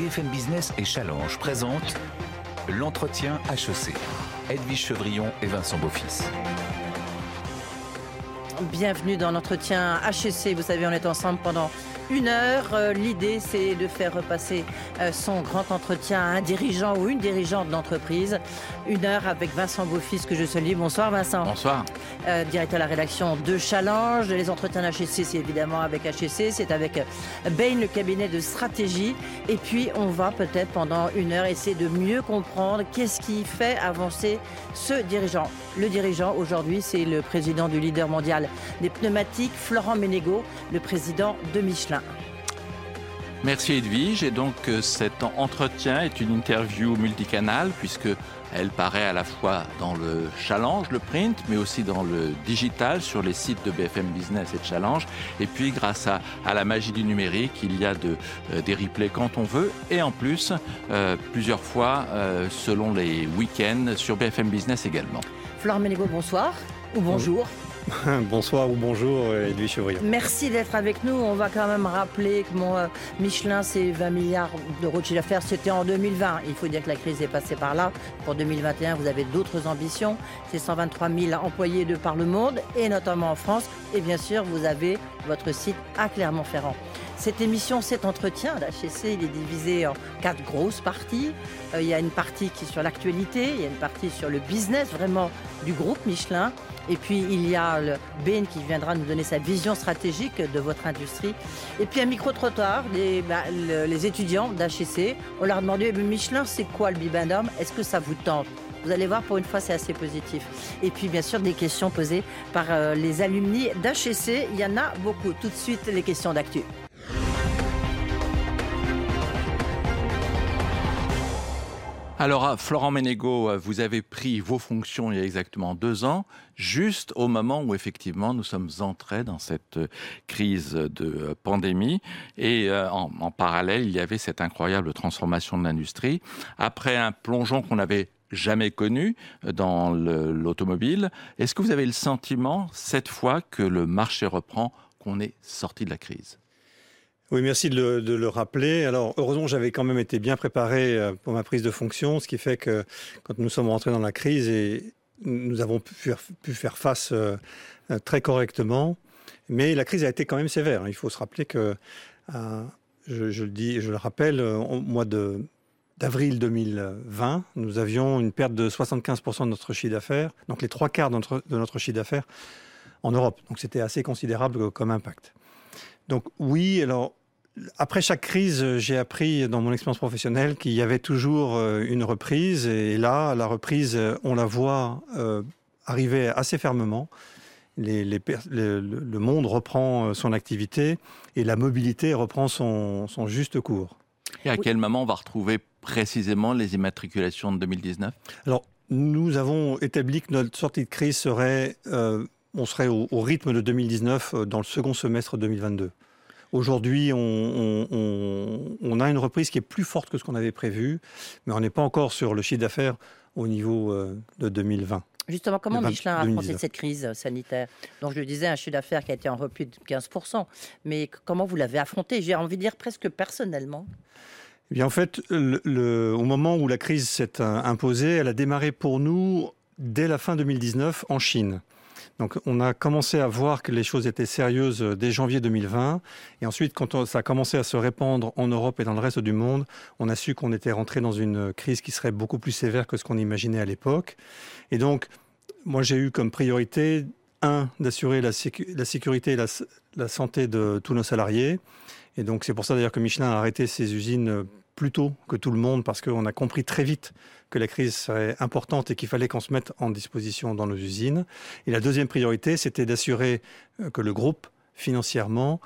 BFM Business et Challenge présentent l'entretien HEC. Edwige Chevrillon et Vincent Beaufils. Bienvenue dans l'entretien HEC. Vous savez, on est ensemble pendant une heure. Euh, l'idée, c'est de faire repasser euh, son grand entretien à un dirigeant ou une dirigeante d'entreprise. Une heure avec Vincent Beaufils que je salue. Bonsoir Vincent. Bonsoir. Euh, directeur de la rédaction de Challenge. Les entretiens HEC, c'est évidemment avec HEC, c'est avec Bain, le cabinet de stratégie. Et puis, on va peut-être pendant une heure essayer de mieux comprendre qu'est-ce qui fait avancer ce dirigeant. Le dirigeant, aujourd'hui, c'est le président du leader mondial des pneumatiques, Florent Ménégo, le président de Michelin. Merci Edwige. Et donc euh, cet entretien est une interview multicanale puisque elle paraît à la fois dans le challenge, le print, mais aussi dans le digital sur les sites de BFM Business et de Challenge. Et puis grâce à, la magie du numérique, il y a euh, des replays quand on veut et en plus euh, plusieurs fois selon les week-ends sur BFM Business également. Florent Ménégo, bonsoir ou bonjour. Bonsoir ou bonjour Edwige Chevrillon. Merci d'être avec nous. On va quand même rappeler que mon euh, Michelin, c'est 20 milliards d'euros de chiffre d'affaires. C'était en 2020. Il faut dire que la crise est passée par là. Pour 2021, vous avez d'autres ambitions. C'est 123 000 employés de par le monde et notamment en France. Et bien sûr, vous avez votre site à Clermont-Ferrand. Cette émission, cet entretien d'HEC, il est divisé en quatre grosses parties. Euh, il y a une partie qui est sur l'actualité, il y a une partie sur le business vraiment du groupe Michelin. Et puis il y a le Ben qui viendra nous donner sa vision stratégique de votre industrie. Et puis un micro-trottoir, les, bah, étudiants d'HEC. On leur a demandé, Michelin, c'est quoi le bibendum? Est-ce que ça vous tente? Vous allez voir, pour une fois, c'est assez positif. Et puis, bien sûr, des questions posées par euh, les alumni d'HEC. Il y en a beaucoup. Tout de suite, les questions d'actu. Alors, ah, Florent Ménégo, euh, vous avez pris vos fonctions il y a exactement deux ans, juste au moment où effectivement nous sommes entrés dans cette euh, crise de euh, pandémie. Et en, en parallèle, il y avait cette incroyable transformation de l'industrie. Après un plongeon qu'on n'avait jamais connu dans l'automobile, est-ce que vous avez le sentiment, cette fois, que le marché reprend, qu'on est sorti de la crise? Oui, merci de le, rappeler. Alors, heureusement, j'avais quand même été bien préparé euh, pour ma prise de fonction, ce qui fait que quand nous sommes rentrés dans la crise, et nous avons pu, faire face euh, euh, très correctement. Mais la crise a été quand même sévère. Il faut se rappeler que, je, le dis, je le rappelle, au mois de d'avril 2020, nous avions une perte de 75% de notre chiffre d'affaires, donc les trois quarts de notre, de notre chiffre d'affaires en Europe. Donc c'était assez considérable comme impact. Donc oui, alors après chaque crise, j'ai appris dans mon expérience professionnelle qu'il y avait toujours euh, une reprise. Et là, la reprise, on la voit euh, arriver assez fermement. le monde reprend euh, son activité et la mobilité reprend son, juste cours. Et à quel moment on va retrouver précisément les immatriculations de 2019 Alors, nous avons établi que notre sortie de crise serait, on serait au, au rythme de 2019 dans le second semestre 2022. Aujourd'hui, on, a une reprise qui est plus forte que ce qu'on avait prévu, mais on n'est pas encore sur le chiffre d'affaires au niveau euh, de 2020. Justement, comment Michelin a affronté cette crise sanitaire? Donc, je le disais, un chiffre d'affaires qui a été en repli de 15%. Mais comment vous l'avez affronté? J'ai envie de dire presque personnellement. Eh bien, en fait, au moment où la crise s'est euh, imposée, elle a démarré pour nous dès la fin 2019 en Chine. Donc on a commencé à voir que les choses étaient sérieuses euh, dès janvier 2020. Et ensuite, quand ça a commencé à se répandre en Europe et dans le reste du monde, on a su qu'on était rentré dans une crise qui serait beaucoup plus sévère que ce qu'on imaginait à l'époque. Et donc, moi j'ai eu comme priorité, un, d'assurer la, sécurité et la, santé de tous nos salariés. Et donc c'est pour ça d'ailleurs que Michelin a arrêté ses usines euh, plus tôt que tout le monde parce qu'on a compris très vite que la crise serait importante et qu'il fallait qu'on se mette en disposition dans nos usines. Et la deuxième priorité, c'était d'assurer euh, que le groupe, financièrement,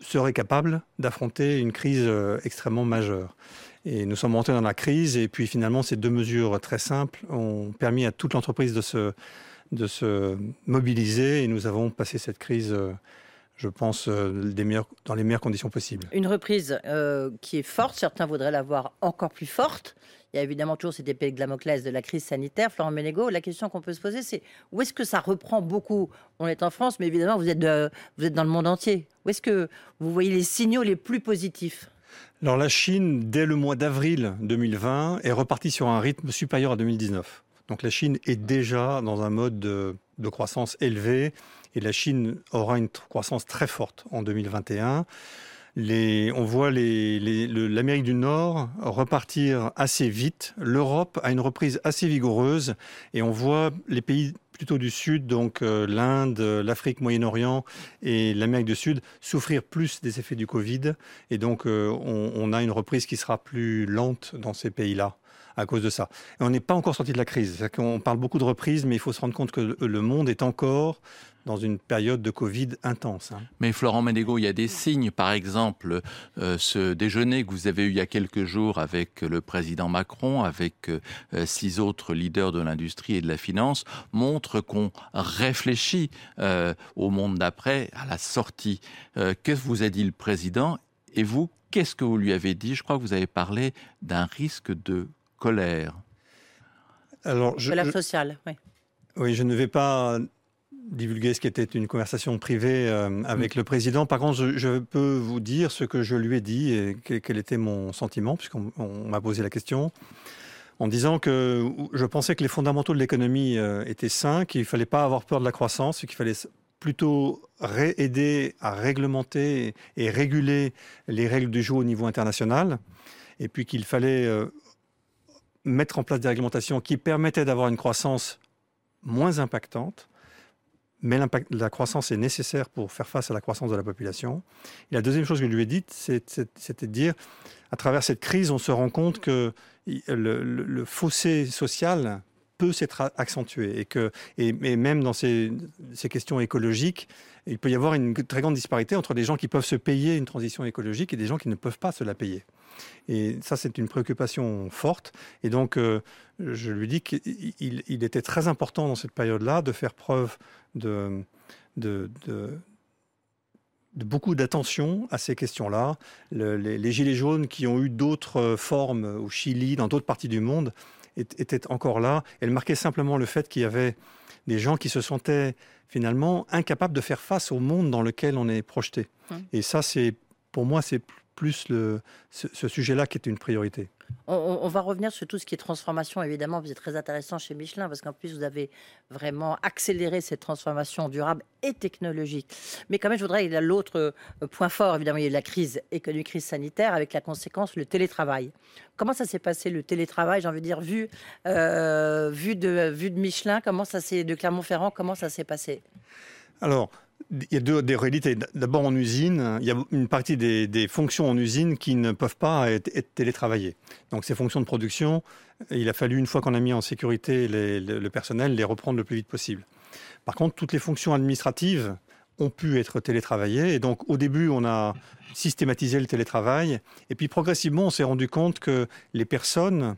serait capable d'affronter une crise euh, extrêmement majeure. Et nous sommes rentrés dans la crise et puis finalement ces deux mesures très simples ont permis à toute l'entreprise de se, mobiliser et nous avons passé cette crise euh, je pense, dans les meilleures conditions possibles. Une reprise qui est forte, certains voudraient la voir encore plus forte. Il y a évidemment toujours cette épée de de la crise sanitaire. Florent Ménégo, la question qu'on peut se poser, c'est où est-ce que ça reprend beaucoup? On est en France, mais évidemment, vous êtes, vous êtes dans le monde entier. Où est-ce que vous voyez les signaux les plus positifs? Alors la Chine, dès le mois d'avril 2020, est repartie sur un rythme supérieur à 2019. Donc la Chine est déjà dans un mode de, croissance élevé et la Chine aura une croissance très forte en 2021. On voit l'Amérique du Nord repartir assez vite. L'Europe a une reprise assez vigoureuse et on voit les pays plutôt du Sud, donc euh, l'Inde, l'Afrique, Moyen-Orient et l'Amérique du Sud, souffrir plus des effets du Covid. Et donc euh, on a une reprise qui sera plus lente dans ces pays-là à cause de ça. On n'est pas encore sorti de la crise. On parle beaucoup de reprise, mais il faut se rendre compte que le monde est encore dans une période de Covid intense. Hein. Mais Florent Ménégo, il y a des signes, par exemple, euh, ce déjeuner que vous avez eu il y a quelques jours avec le président Macron, avec euh, six autres leaders de l'industrie et de la finance, montre qu'on réfléchit euh, au monde d'après, à la sortie. Qu'est-ce que vous a dit le président Et vous, qu'est-ce que vous lui avez dit? Je crois que vous avez parlé d'un risque de colère. Alors, je, colère sociale, oui. Oui, je ne vais pas divulguer ce qui était une conversation privée euh, avec mm. le président. Par contre, je, peux vous dire ce que je lui ai dit et quel était mon sentiment, puisqu'on m'a posé la question, en disant que je pensais que les fondamentaux de l'économie euh, étaient sains, qu'il ne fallait pas avoir peur de la croissance, qu'il fallait plutôt aider à réglementer et réguler les règles du jeu au niveau international, et puis qu'il fallait euh, mettre en place des réglementations qui permettaient d'avoir une croissance moins impactante, mais la croissance est nécessaire pour faire face à la croissance de la population. Et la deuxième chose que je lui ai dite, c'était de dire, à travers cette crise, on se rend compte que le, fossé social peut s'être accentué et que et, même dans ces, ces, questions écologiques, il peut y avoir une très grande disparité entre des gens qui peuvent se payer une transition écologique et des gens qui ne peuvent pas se la payer. Et ça, c'est une préoccupation forte. Et donc, euh, je lui dis qu'il il était très important dans cette période-là de faire preuve de, de, de beaucoup d'attention à ces questions-là. Les, les, Gilets jaunes qui ont eu d'autres formes au Chili, dans d'autres parties du monde, étaient encore là. Elles marquaient simplement le fait qu'il y avait des gens qui se sentaient finalement incapables de faire face au monde dans lequel on est projeté. Hum. Et ça, c'est pour moi, c'est plus le, ce, sujet-là qui est une priorité. On, va revenir sur tout ce qui est transformation, évidemment, vous êtes très intéressant chez Michelin, parce qu'en plus, vous avez vraiment accéléré cette transformation durable et technologique. Mais quand même, je voudrais, il y a l'autre euh, point fort, évidemment, il y a la crise économique, crise sanitaire, avec la conséquence, le télétravail. Comment ça s'est passé, le télétravail, j'ai envie de dire, vu, euh, vu, de, vu de Michelin, comment ça s'est, de Clermont-Ferrand, comment ça s'est passé? Alors, il y a deux des réalités. D'abord en usine, il y a une partie des, fonctions en usine qui ne peuvent pas être, télétravaillées. Donc ces fonctions de production, il a fallu, une fois qu'on a mis en sécurité le, personnel, les reprendre le plus vite possible. Par contre, toutes les fonctions administratives ont pu être télétravaillées. Et donc au début, on a systématisé le télétravail. Et puis progressivement, on s'est rendu compte que les personnes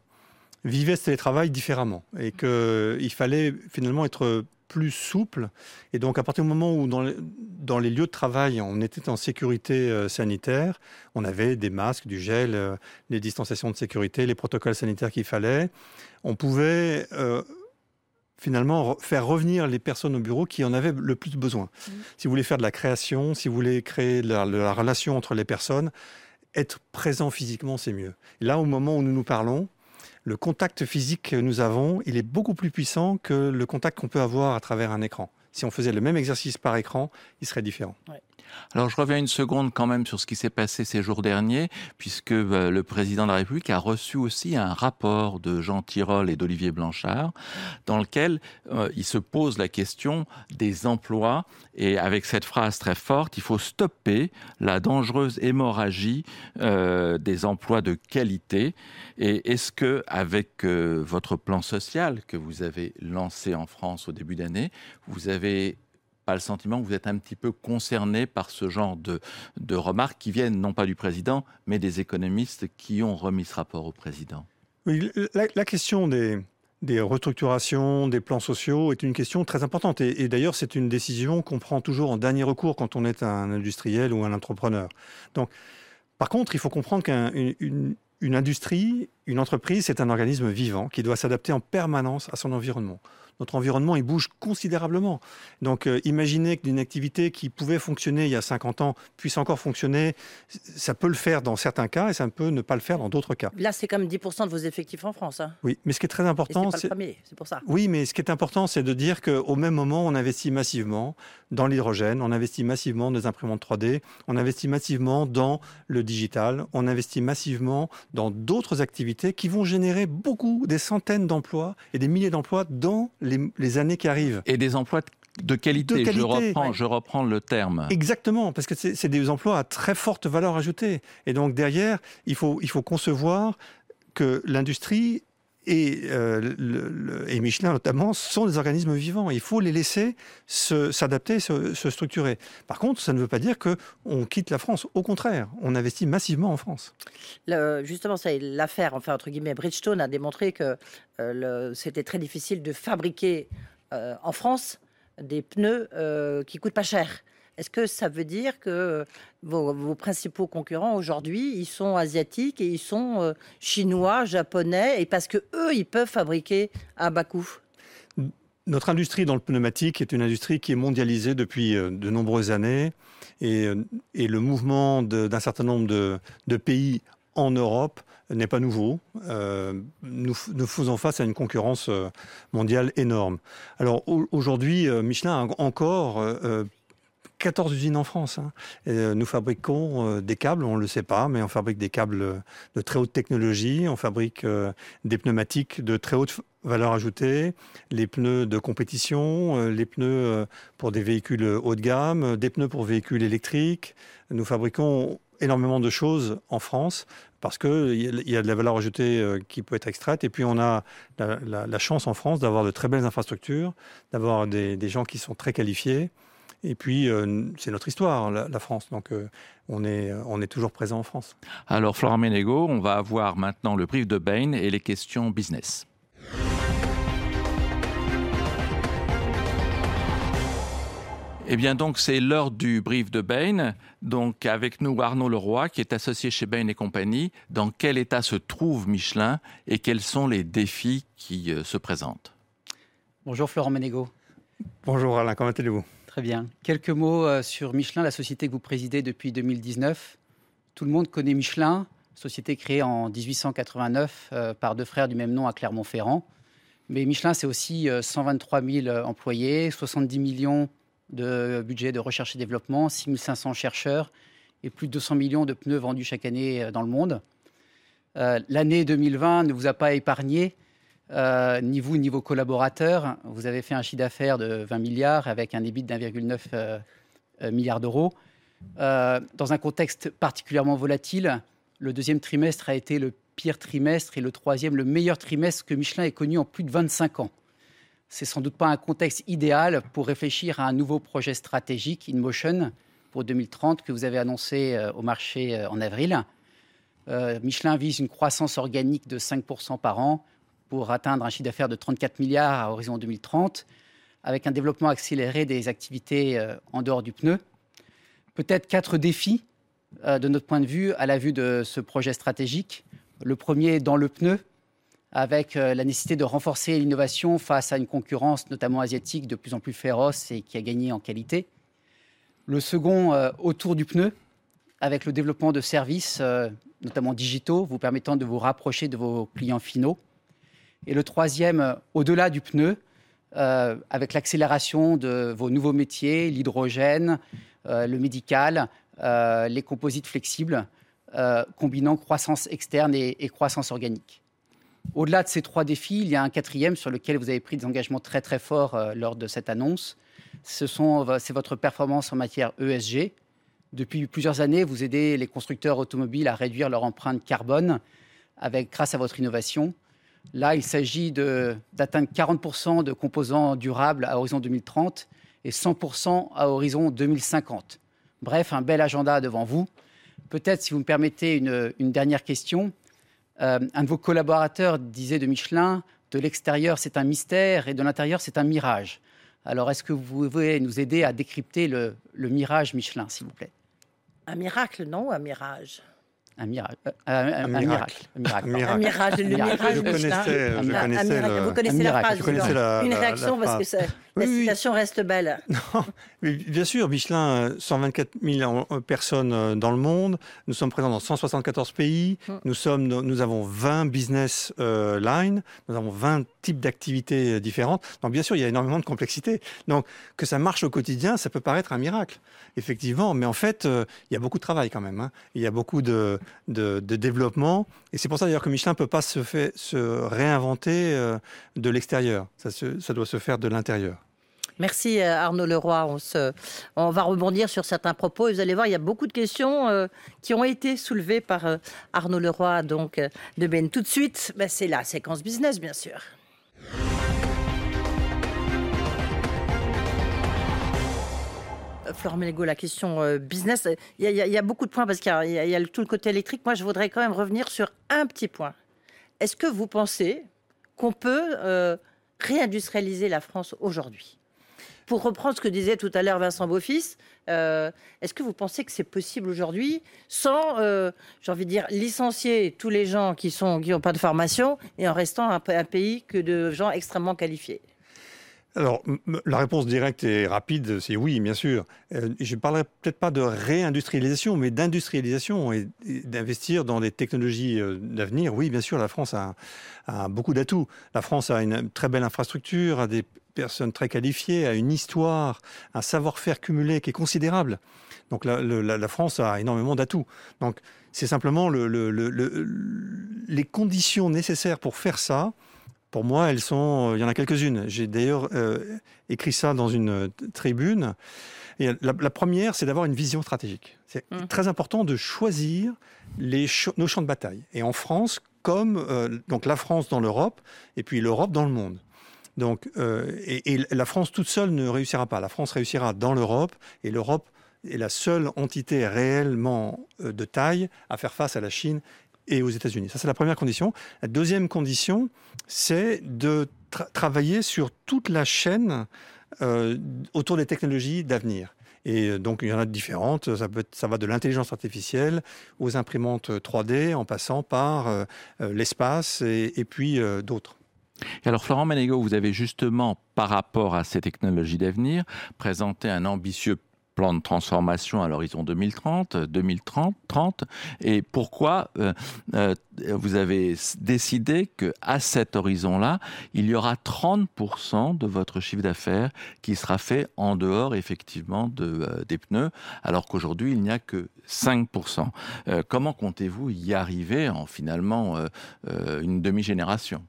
vivaient ce télétravail différemment et qu'il fallait finalement être plus souple. Et donc, à partir du moment où, dans, dans les lieux de travail, on était en sécurité euh, sanitaire, on avait des masques, du gel, euh, les distanciations de sécurité, les protocoles sanitaires qu'il fallait, on pouvait euh, finalement faire revenir les personnes au bureau qui en avaient le plus besoin. Mmh. Si vous voulez faire de la création, si vous voulez créer la, la relation entre les personnes, être présent physiquement, c'est mieux. là, au moment où nous nous parlons, le contact physique que nous avons, il est beaucoup plus puissant que le contact qu'on peut avoir à travers un écran. Si on faisait le même exercice par écran, il serait différent. Alors je reviens une seconde quand même sur ce qui s'est passé ces jours derniers, puisque euh, le président de la République a reçu aussi un rapport de Jean Tirole et d'Olivier Blanchard, dans lequel euh, il se pose la question des emplois, et avec cette phrase très forte, il faut stopper la dangereuse hémorragie euh, des emplois de qualité. Et est-ce que, avec votre plan social que vous avez lancé en France au début d'année, vous avez le sentiment que vous êtes un petit peu concerné par ce genre de, de remarques qui viennent non pas du président, mais des économistes qui ont remis ce rapport au président la, question des, des restructurations, des plans sociaux est une question très importante. Et, d'ailleurs, c'est une décision qu'on prend toujours en dernier recours quand on est un industriel ou un entrepreneur. Donc, par contre, il faut comprendre qu'une une industrie, une entreprise, c'est un organisme vivant qui doit s'adapter en permanence à son environnement. Notre environnement, il bouge considérablement. Donc, euh, imaginez qu'une activité qui pouvait fonctionner il y a 50 ans puisse encore fonctionner, ça peut le faire dans certains cas et ça peut ne pas le faire dans d'autres cas. Là, c'est comme 10% de vos effectifs en France. Hein. Oui, mais ce qui est très important, c'est c'est pour ça. Oui, mais ce qui est important, c'est de dire qu'au même moment, on investit massivement dans l'hydrogène, on investit massivement dans les imprimantes 3D, on investit massivement dans le digital, on investit massivement dans d'autres activités qui vont générer beaucoup, des centaines d'emplois et des milliers d'emplois dans les, années qui arrivent. Et des emplois de qualité, je, reprends, je reprends le terme. Exactement, parce que c'est des emplois à très forte valeur ajoutée. Et donc derrière, il faut, il faut concevoir que l'industrie et, euh, et, Michelin notamment sont des organismes vivants. Il faut les laisser s'adapter, se, structurer. Par contre, ça ne veut pas dire qu'on quitte la France. Au contraire, on investit massivement en France. justement, l'affaire, enfin entre guillemets, Bridgestone a démontré que euh, c'était très difficile de fabriquer euh, en France des pneus qui coûtent pas cher. Est-ce que ça veut dire que vos, principaux concurrents aujourd'hui, ils sont asiatiques et ils sont euh, chinois, japonais, et parce que eux, ils peuvent fabriquer à bas coût notre industrie dans le pneumatique est une industrie qui est mondialisée depuis euh, de nombreuses années et, euh, le mouvement d'un certain nombre de, pays en Europe n'est pas nouveau. nous, faisons face à une concurrence mondiale énorme. Alors aujourd'hui, Michelin a encore 14 usines en France. Hein. Euh, nous fabriquons euh, des câbles, on ne le sait pas, mais on fabrique des câbles de très haute technologie, on fabrique euh, des pneumatiques de très haute valeur ajoutée, les pneus de compétition, les pneus pour des véhicules haut de gamme, des pneus pour véhicules électriques. Nous fabriquons énormément de choses en France parce qu'il y a de la valeur ajoutée qui peut être extraite. Et puis on a la, chance en France d'avoir de très belles infrastructures, d'avoir des gens qui sont très qualifiés. Et puis, euh, c'est notre histoire, la, France. Donc, euh, on, est, on est toujours présent en France. Alors, Florent Ménégo, on va avoir maintenant le brief de Bain et les questions business. Eh bien donc c'est l'heure du brief de Bain. Donc avec nous Arnaud Leroy qui est associé chez Bain et compagnie. Dans quel état se trouve Michelin et quels sont les défis qui euh, se présentent? Bonjour Florent Ménégo. Bonjour Alain, comment allez-vous? Très bien. Quelques mots euh, sur Michelin, la société que vous présidez depuis 2019. Tout le monde connaît Michelin, société créée en 1889 euh, par deux frères du même nom à Clermont-Ferrand. Mais Michelin, c'est aussi 123 euh, 000 employés, 70 millions de budget de recherche et développement, 6 500 chercheurs et plus de 200 millions de pneus vendus chaque année dans le monde. L'année 2020 ne vous a pas épargné euh, ni vous, ni vos collaborateurs. Vous avez fait un chiffre d'affaires de 20 milliards avec un débit d'1,9 euh, euh, milliard d'euros. dans un contexte particulièrement volatile, le deuxième trimestre a été le pire trimestre et le troisième le meilleur trimestre que Michelin ait connu en plus de 25 ans. C'est sans doute pas un contexte idéal pour réfléchir à un nouveau projet stratégique, InMotion, pour 2030, que vous avez annoncé au marché en avril. Michelin vise une croissance organique de 5% par an, pour atteindre un chiffre d'affaires de 34 milliards à horizon 2030, avec un développement accéléré des activités euh, en dehors du pneu. Peut-être quatre défis euh, de notre point de vue à la vue de ce projet stratégique. Le premier dans le pneu, avec euh, la nécessité de renforcer l'innovation face à une concurrence notamment asiatique de plus en plus féroce et qui a gagné en qualité. Le second autour du pneu, avec le développement de services, notamment digitaux, vous permettant de vous rapprocher de vos clients finaux. Et le troisième, euh, au-delà du pneu, euh, avec l'accélération de vos nouveaux métiers, l'hydrogène, euh, le médical, les composites flexibles, combinant croissance externe et, croissance organique. Au-delà de ces trois défis, il y a un quatrième sur lequel vous avez pris des engagements très très forts lors de cette annonce. Ce c'est votre performance en matière ESG. Depuis plusieurs années, vous aidez les constructeurs automobiles à réduire leur empreinte carbone avec, grâce à votre innovation. Là, il s'agit d'atteindre 40% de composants durables à horizon 2030 et 100% à horizon 2050. Bref, un bel agenda devant vous. Peut-être, si vous me permettez, une, dernière question. Euh, un de vos collaborateurs disait de Michelin, de l'extérieur c'est un mystère et de l'intérieur c'est un mirage. Alors, est-ce que vous pouvez nous aider à décrypter le, le mirage Michelin, s'il vous plaît? Un miracle, non Un mirage Un miracle. Euh, un, miracle. Un miracle. Un mirage. Le mirage je connaissais, je connaissais le... Vous connaissez la phrase. Je connaissais la, Une réaction parce que ça, la citation reste belle. Non, mais bien sûr, Michelin, 124 000 personnes dans le monde. Nous sommes présents dans 174 pays. Mm. Nous, sommes, nous avons 20 business euh, lines. Nous avons 20 types d'activités différentes. Donc bien sûr, il y a énormément de complexité. Donc que ça marche au quotidien, ça peut paraître un miracle, effectivement. Mais en fait, euh, il y a beaucoup de travail quand même. Hein. Il y a beaucoup de, de, développement. Et c'est pour ça d'ailleurs que Michelin ne peut pas se, se réinventer euh, de l'extérieur. Ça, ça doit se faire de l'intérieur. Merci euh, Arnaud Leroy. On, se, on, va rebondir sur certains propos. Et vous allez voir, il y a beaucoup de questions euh, qui ont été soulevées par Arnaud Leroy donc, de Ben. Tout de suite, ben, c'est la séquence business, bien sûr. Florent Mélégo, la question euh, business, il y, a beaucoup de points parce qu'il y, a tout le côté électrique. Moi, je voudrais quand même revenir sur un petit point. Est-ce que vous pensez qu'on peut euh, réindustrialiser la France aujourd'hui? Pour reprendre ce que disait tout à l'heure Vincent Beaufils, euh, est-ce que vous pensez que c'est possible aujourd'hui sans, j'ai envie de dire, licencier tous les gens qui n'ont qui pas de formation et en restant un pays que de gens extrêmement qualifiés? Alors, la réponse directe et rapide, c'est oui, bien sûr. Euh, je ne parlerai peut-être pas de réindustrialisation, mais d'industrialisation et, d'investir dans des technologies euh, d'avenir. Oui, bien sûr, la France a, beaucoup d'atouts. La France a une très belle infrastructure, a des personnes très qualifiées, a une histoire, un savoir-faire cumulé qui est considérable. Donc la, France a énormément d'atouts. Donc c'est simplement les conditions nécessaires pour faire ça pour moi, elles sont, euh, il y en a quelques-unes. J'ai d'ailleurs euh, écrit ça dans une euh, tribune. Et la, première, c'est d'avoir une vision stratégique. C'est mmh. très important de choisir les nos champs de bataille. Et en France, comme donc la France dans l'Europe, et puis l'Europe dans le monde. Donc, et, et, la France toute seule ne réussira pas. La France réussira dans l'Europe, et l'Europe est la seule entité réellement de taille à faire face à la Chine et aux États-Unis. Ça, c'est la première condition. La deuxième condition, c'est de travailler sur toute la chaîne euh, autour des technologies d'avenir. Et euh, donc, il y en a différentes. Ça, va de l'intelligence artificielle aux imprimantes 3D, en passant par euh, l'espace et, puis d'autres. Alors, Florent Manégo, vous avez justement, par rapport à ces technologies d'avenir, présenté un ambitieux plan de transformation à l'horizon 2030, 2030, 30, et pourquoi euh, euh, vous avez décidé que à cet horizon-là, il y aura 30% de votre chiffre d'affaires qui sera fait en dehors effectivement euh, des pneus, alors qu'aujourd'hui il n'y a que 5%. comment comptez-vous y arriver en finalement une demi-génération?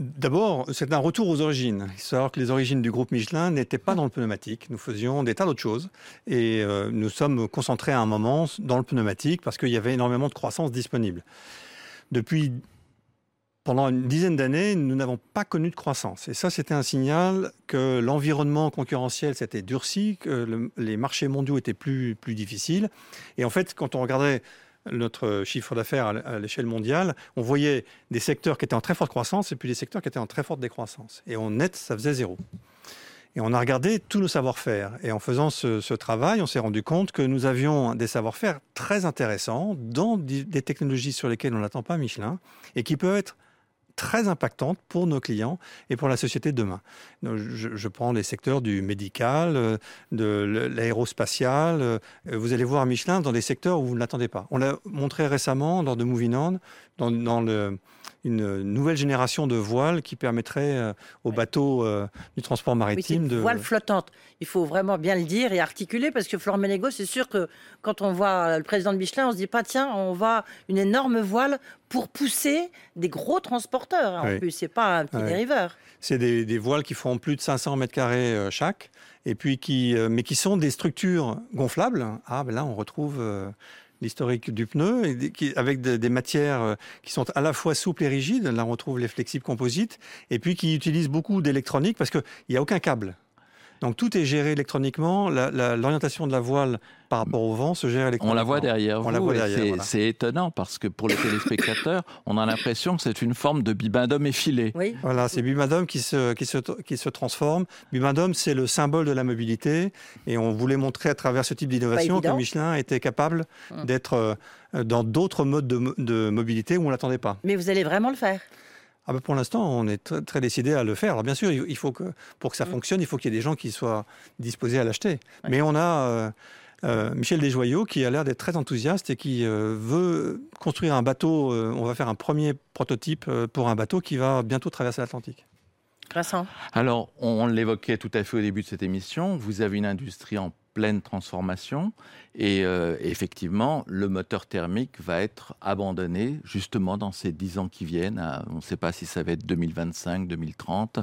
D'abord, c'est un retour aux origines. Il savoir que les origines du groupe Michelin n'étaient pas dans le pneumatique. Nous faisions des tas d'autres choses. Et euh, nous sommes concentrés à un moment dans le pneumatique parce qu'il y avait énormément de croissance disponible. Depuis pendant une dizaine d'années, nous n'avons pas connu de croissance. Et ça, c'était un signal que l'environnement concurrentiel s'était durci, que les marchés mondiaux étaient plus, plus difficiles. Et en fait, quand on regardait notre chiffre d'affaires à l'échelle mondiale, on voyait des secteurs qui étaient en très forte croissance et puis des secteurs qui étaient en très forte décroissance. Et en net, ça faisait zéro. Et on a regardé tous nos savoir-faire. Et en faisant ce, travail, on s'est rendu compte que nous avions des savoir-faire très intéressants dans des technologies sur lesquelles on n'attend pas Michelin et qui peuvent être très impactante pour nos clients et pour la société de demain. Je, prends les secteurs du médical, euh, de l'aérospatial. Euh, vous allez voir Michelin dans des secteurs où vous ne l'attendez pas. On l'a montré récemment lors de Moving On, dans, dans le, une nouvelle génération de voiles qui permettrait euh, aux bateaux du transport maritime de... Voiles flottantes. Il faut vraiment bien le dire et articuler parce que Florent Ménégo, c'est sûr que quand on voit le président de Michelin, on se dit pas tiens, on va une énorme voile pour pousser des gros transporteurs. Hein, en plus, c'est pas un petit dériveur. C'est des, voiles qui font plus de 500 mètres carrés euh, chaque, et puis qui, euh, mais qui sont des structures gonflables. Ah, ben là, on retrouve euh, l'historique du pneu, avec des, matières qui sont à la fois souples et rigides. Là, on retrouve les flexibles composites, et puis qui utilisent beaucoup d'électronique parce qu'il n'y a aucun câble. Donc tout est géré électroniquement. L'orientation de la voile par rapport au vent se gère électroniquement. On la voit derrière on La voit derrière C'est étonnant parce que pour les téléspectateurs, on a l'impression que c'est une forme de bibendum effilé. Oui. Voilà, c'est bibendum qui se, qui, se, qui se transforme. Bibendum, c'est le symbole de la mobilité. Et on voulait montrer à travers ce type d'innovation que Michelin était capable hum. d'être euh, dans d'autres modes de, de mobilité où on ne l'attendait pas. Mais vous allez vraiment le faire ah ben, pour l'instant, on est très, très, décidé à le faire. Alors bien sûr, il faut que pour que ça mm. fonctionne, il faut qu'il y ait des gens qui soient disposés à l'acheter. Mais on a euh, euh, Michel Desjoyaux qui a l'air d'être très enthousiaste et qui euh, veut construire un bateau. on va faire un premier prototype pour un bateau qui va bientôt traverser l'Atlantique. Alors, on l'évoquait tout à fait au début de cette émission, vous avez une industrie en pleine transformation et euh, effectivement, le moteur thermique va être abandonné justement dans ces dix ans qui viennent. on ne sait pas si ça va être 2025, 2030.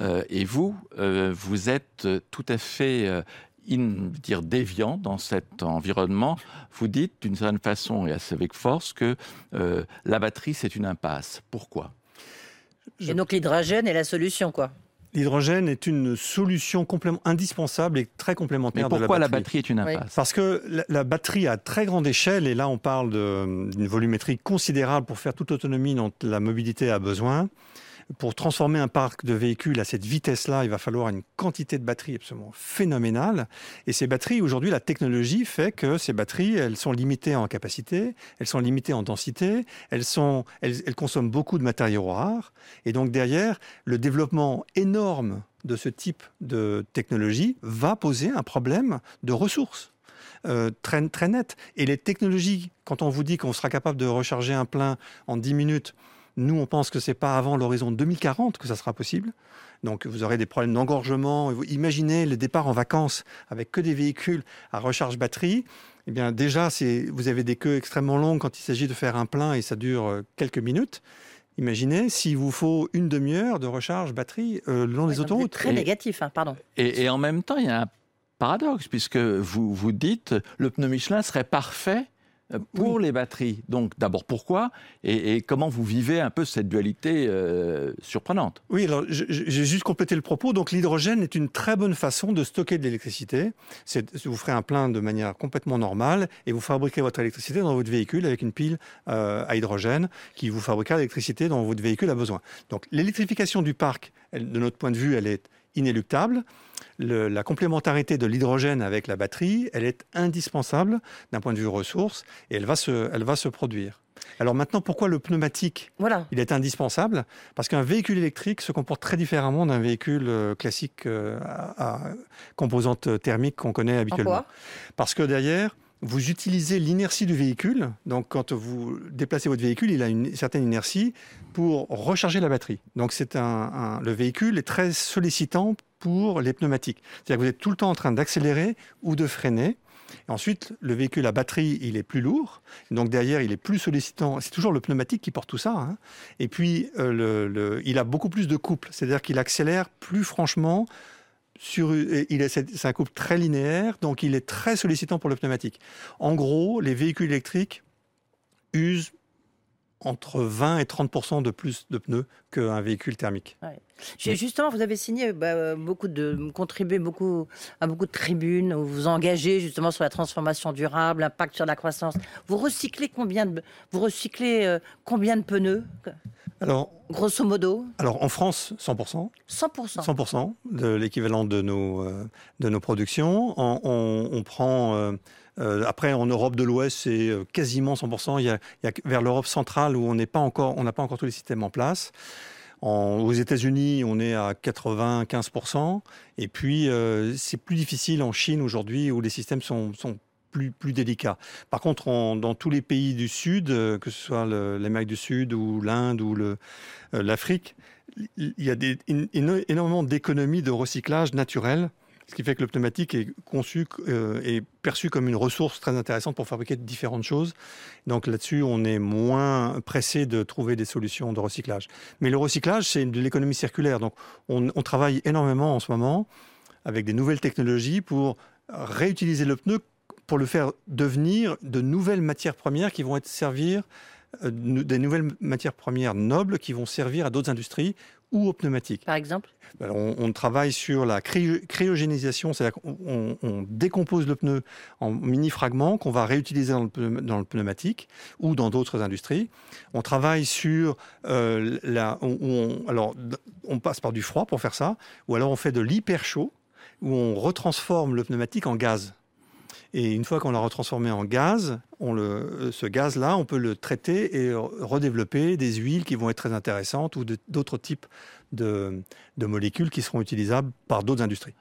Euh, et vous, euh, vous êtes tout à fait dire déviant dans cet environnement, vous dites d'une certaine façon et assez avec force que la batterie c'est une impasse. Pourquoi? Et donc l'hydrogène est la solution, quoi L'hydrogène est une solution complètement indispensable et très complémentaire Mais pourquoi de la batterie. est une impasse? Parce que la, batterie à très grande échelle, et là on parle d'une volumétrie considérable pour faire toute l'autonomie dont la mobilité a besoin, pour transformer un parc de véhicules à cette vitesse-là, il va falloir une quantité de batteries absolument phénoménale. Et ces batteries, aujourd'hui, la technologie fait que ces batteries, elles sont limitées en capacité, elles sont limitées en densité, elles, consomment beaucoup de matériaux rares. Et donc derrière, le développement énorme de ce type de technologie va poser un problème de ressources. Euh, très, très net. Et les technologies, quand on vous dit qu'on sera capable de recharger un plein en 10 minutes, nous, on pense que c'est pas avant l'horizon 2040 que ça sera possible. Donc, vous aurez des problèmes d'engorgement. Imaginez le départ en vacances avec que des véhicules à recharge batterie. Eh bien, déjà, vous avez des queues extrêmement longues quand il s'agit de faire un plein et ça dure euh, quelques minutes. Imaginez s'il vous faut une demi-heure de recharge batterie euh, le long des autoroutes. Très négatif, hein, pardon. Et, et, en même temps, il y a un paradoxe, puisque vous vous dites le pneu Michelin serait parfait euh, pour les batteries. Donc d'abord pourquoi et, comment vous vivez un peu cette dualité euh, surprenante? Oui, alors j'ai juste complété le propos. Donc l'hydrogène est une très bonne façon de stocker de l'électricité. Vous ferez un plein de manière complètement normale et vous fabriquez votre électricité dans votre véhicule avec une pile euh, à hydrogène qui vous fabriquera l'électricité dont votre véhicule a besoin. Donc l'électrification du parc, de notre point de vue, elle est inéluctable la complémentarité de l'hydrogène avec la batterie, elle est indispensable d'un point de vue ressources et elle va se, elle va se produire. Alors maintenant, pourquoi le pneumatique? Voilà. Il est indispensable parce qu'un véhicule électrique se comporte très différemment d'un véhicule euh, classique euh, à, composante thermique qu'on connaît habituellement. parce que derrière, vous utilisez l'inertie du véhicule. Donc, quand vous déplacez votre véhicule, il a une certaine inertie pour recharger la batterie. Donc, c'est un, le véhicule est très sollicitant pour les pneumatiques. C'est-à-dire que vous êtes tout le temps en train d'accélérer ou de freiner. ensuite, le véhicule à batterie, il est plus lourd. Donc derrière, il est plus sollicitant. C'est toujours le pneumatique qui porte tout ça. Hein. Et puis, euh, il a beaucoup plus de couple. C'est-à-dire qu'il accélère plus franchement. Sur, il c'est un couple très linéaire, donc il est très sollicitant pour le pneumatique. En gros, les véhicules électriques usent entre 20 et 30 de plus de pneus qu'un véhicule thermique. Justement, vous avez signé bah, beaucoup de contribué beaucoup à beaucoup de tribunes où vous engagez justement sur la transformation durable, l'impact sur la croissance. Vous recyclez combien de vous recyclez euh, combien de pneus Alors grosso modo? Alors en France, 100 100 100 de l'équivalent de nos euh, de nos productions. On, prend euh, après, en Europe de l'Ouest, c'est quasiment 100%. Il y a, vers l'Europe centrale où on n'est pas n'a pas encore tous les systèmes en place aux États-Unis, on est à 95%. Et puis, euh, c'est plus difficile en Chine aujourd'hui où les systèmes sont, plus, délicats. Par contre, dans tous les pays du Sud, euh, que ce soit l'Amérique du Sud ou l'Inde ou euh, l'Afrique, il y a énormément d'économies de recyclage naturel ce qui fait que le pneumatique est conçu euh, et perçu comme une ressource très intéressante pour fabriquer différentes choses. Donc là-dessus, on est moins pressé de trouver des solutions de recyclage. Mais le recyclage, c'est de l'économie circulaire. Donc on, on, travaille énormément en ce moment avec des nouvelles technologies pour réutiliser le pneu pour le faire devenir de nouvelles matières premières qui vont être servir euh, des nouvelles matières premières nobles qui vont servir à d'autres industries ou aux pneumatiques. Par exemple ben, on, travaille sur la cryogénisation, c'est-à-dire qu'on on décompose le pneu en mini-fragments qu'on va réutiliser dans le, pneumatique ou dans d'autres industries. On travaille sur euh, la... alors, on passe par du froid pour faire ça, ou alors on fait de l'hyper chaud, où on retransforme le pneumatique en gaz. Et une fois qu'on l'a retransformé en gaz, le, ce gaz-là, on peut le traiter et redévelopper des huiles qui vont être très intéressantes ou d'autres types de, molécules qui seront utilisables par d'autres industries.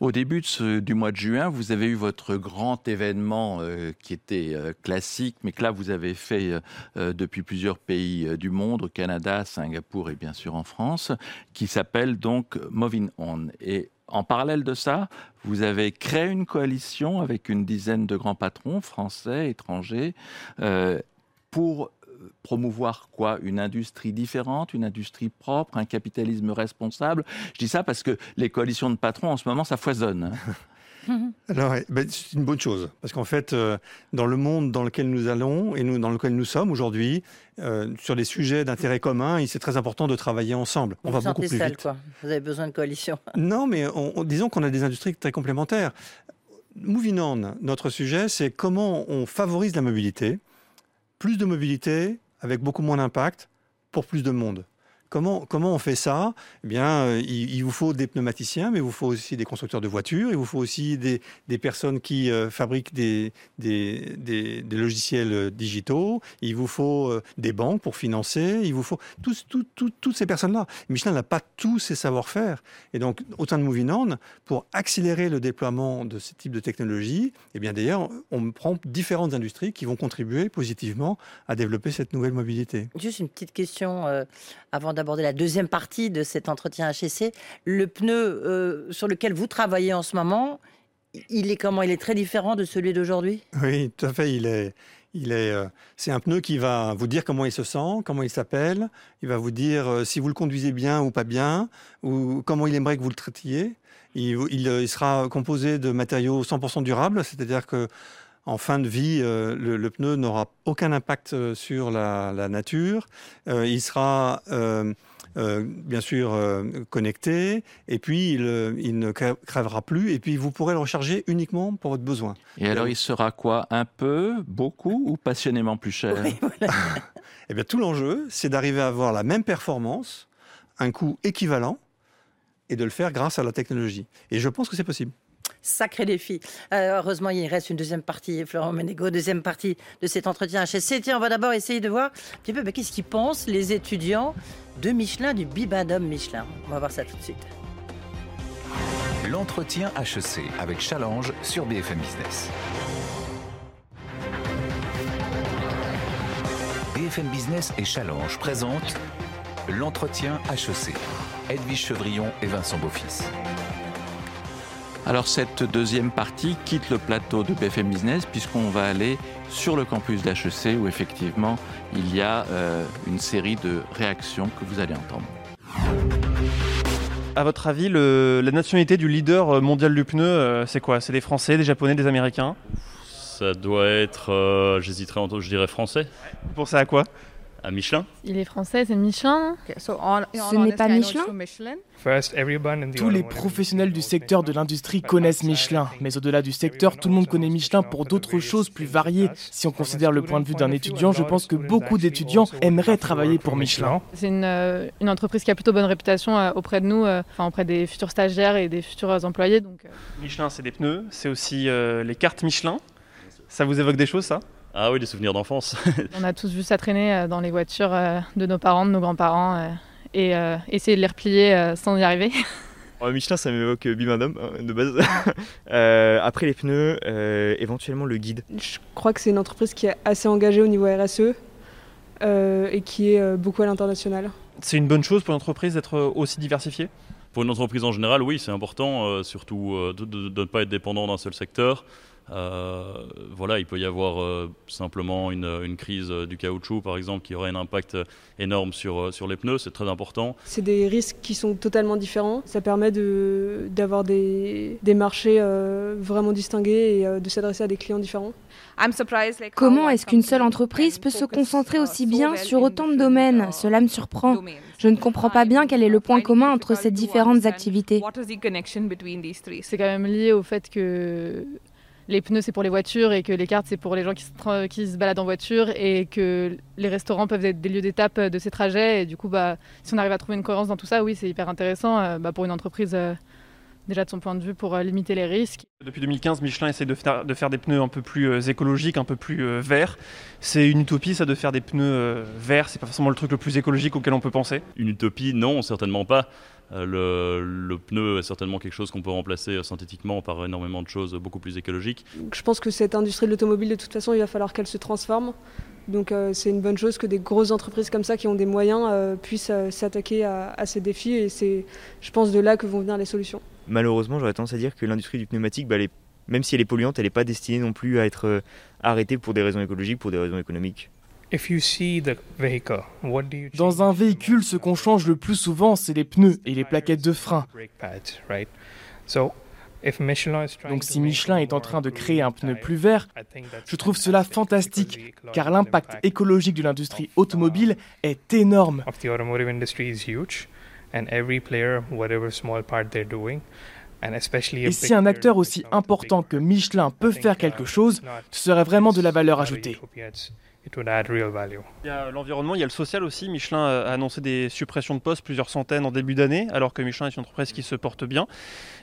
Au début du mois de juin, vous avez eu votre grand événement euh, qui était euh, classique, mais que là vous avez fait euh, depuis plusieurs pays du monde, au Canada, Singapour et bien sûr en France, qui s'appelle donc Moving On. En parallèle de ça, vous avez créé une coalition avec une dizaine de grands patrons français, étrangers, euh, pour promouvoir quoi? Une industrie différente, une industrie propre, un capitalisme responsable? Je dis ça parce que les coalitions de patrons, en ce moment, ça foisonne. Alors, ben, c'est une bonne chose, parce qu'en fait, euh, dans le monde dans lequel nous allons et nous, dans lequel nous sommes aujourd'hui, euh, sur les sujets d'intérêt commun, c'est très important de travailler ensemble. On va beaucoup plus vite. Quoi. Vous avez besoin de coalition. Non, mais disons qu'on a des industries très complémentaires. Moving on, notre sujet, c'est comment on favorise la mobilité. Plus de mobilité avec beaucoup moins d'impact pour plus de monde. Comment, comment on fait ça? Eh bien, euh, il, vous faut des pneumaticiens, mais il vous faut aussi des constructeurs de voitures, il vous faut aussi des, personnes qui euh, fabriquent des, des, logiciels euh, digitaux, il vous faut des banques pour financer, il vous faut tous, toutes ces personnes-là. Michelin n'a pas tous ces savoir-faire. Et donc, au sein de Movinon, pour accélérer le déploiement de ce type de technologie, eh bien d'ailleurs, on prend différentes industries qui vont contribuer positivement à développer cette nouvelle mobilité. Juste une petite question avant d'aborder la deuxième partie de cet entretien HSC. Le pneu euh, sur lequel vous travaillez en ce moment, il est comment? Il est très différent de celui d'aujourd'hui? Oui, tout à fait. Il est, il est, euh, c'est un pneu qui va vous dire comment il se sent, comment il s'appelle. Il va vous dire euh, si vous le conduisez bien ou pas bien, ou comment il aimerait que vous le traitiez. Il, il sera composé de matériaux 100% durables, c'est-à-dire que en fin de vie, euh, le, pneu n'aura aucun impact euh, sur la, nature. Euh, il sera bien sûr connecté et puis il, ne crèvera plus et puis vous pourrez le recharger uniquement pour votre besoin. Et alors il sera quoi? Un peu, beaucoup ou passionnément plus cher? Eh bien tout l'enjeu, c'est d'arriver à avoir la même performance, un coût équivalent et de le faire grâce à la technologie. Et je pense que c'est possible. Sacré défi. Euh, heureusement, il reste une deuxième partie, Florent Ménégo, deuxième partie de cet entretien HSC. On va d'abord essayer de voir un petit peu bah, qu'est-ce qu'ils pensent les étudiants de Michelin, du Bibendum Michelin. On va voir ça tout de suite. L'entretien HEC avec Challenge sur BFM Business. BFM Business et Challenge présentent l'entretien HEC. Edwige Chevrillon et Vincent Beaufils. Alors cette deuxième partie quitte le plateau de BFM Business puisqu'on va aller sur le campus d'HEC où effectivement il y a euh, une série de réactions que vous allez entendre. À votre avis, la nationalité du leader mondial du pneu, euh, c'est quoi? C'est des Français, des Japonais, des Américains? Ça doit être, euh, j'hésiterais entre, je dirais français. Vous pensez à quoi? À Michelin Il est français, c'est Michelin. Ce n'est pas Michelin Tous les professionnels du secteur de l'industrie connaissent Michelin, mais au-delà du secteur, tout le monde connaît Michelin pour d'autres choses plus variées. Si on considère le point de vue d'un étudiant, je pense que beaucoup d'étudiants aimeraient travailler pour Michelin. C'est une, euh, une, entreprise qui a plutôt bonne réputation euh, auprès de nous, euh, enfin auprès des futurs stagiaires et des futurs employés. Donc, Michelin, c'est des pneus, c'est aussi les cartes Michelin. Ça vous évoque des choses, ça? Ah oui, des souvenirs d'enfance. On a tous vu ça traîner euh, dans les voitures euh, de nos parents, de nos grands-parents, euh, et essayer de les replier sans y arriver. Michelin, ça m'évoque Bimandom de base. après les pneus, éventuellement le guide. Je crois que c'est une entreprise qui est assez engagée au niveau RSE et qui est beaucoup à l'international. C'est une bonne chose pour une entreprise d'être aussi diversifiée? Pour une entreprise en général, oui, c'est important, surtout de, ne pas être dépendant d'un seul secteur. Euh, voilà, il peut y avoir euh, simplement une, une, crise du caoutchouc, par exemple, qui aurait un impact énorme sur, sur les pneus. C'est très important. C'est des risques qui sont totalement différents. Ça permet d'avoir des, des, marchés vraiment distingués et de s'adresser à des clients différents. Comment est-ce qu'une seule entreprise peut se concentrer aussi bien sur autant de domaines? Cela me surprend. Je ne comprends pas bien quel est le point commun entre ces différentes activités. C'est quand même lié au fait que les pneus c'est pour les voitures et que les cartes c'est pour les gens qui se, qui se, baladent en voiture et que les restaurants peuvent être des lieux d'étape de ces trajets et du coup bah, si on arrive à trouver une cohérence dans tout ça oui c'est hyper intéressant euh, bah, pour une entreprise euh, déjà de son point de vue pour euh, limiter les risques. Depuis 2015, Michelin essaie de faire, de faire des pneus un peu plus écologiques, un peu plus verts. C'est une utopie ça de faire des pneus verts, c'est pas forcément le truc le plus écologique auquel on peut penser Une utopie, non, certainement pas. Euh, le, pneu est certainement quelque chose qu'on peut remplacer euh, synthétiquement par énormément de choses beaucoup plus écologiques. Je pense que cette industrie de l'automobile, de toute façon, il va falloir qu'elle se transforme. Donc euh, c'est une bonne chose que des grosses entreprises comme ça, qui ont des moyens, puissent s'attaquer à, ces défis. Et c'est, je pense, de là que vont venir les solutions. Malheureusement, j'aurais tendance à dire que l'industrie du pneumatique, bah, même si elle est polluante, elle n'est pas destinée non plus à être arrêtée pour des raisons écologiques, pour des raisons économiques. Dans un véhicule, ce qu'on change le plus souvent, c'est les pneus et les plaquettes de frein. Donc si Michelin est en train de créer un pneu plus vert, je trouve cela fantastique, car l'impact écologique de l'industrie automobile est énorme. Et si un acteur aussi important que Michelin peut faire quelque chose, ce serait vraiment de la valeur ajoutée. Il y a l'environnement, il y a le social aussi. Michelin a annoncé des suppressions de postes, plusieurs centaines en début d'année, alors que Michelin est une entreprise qui se porte bien.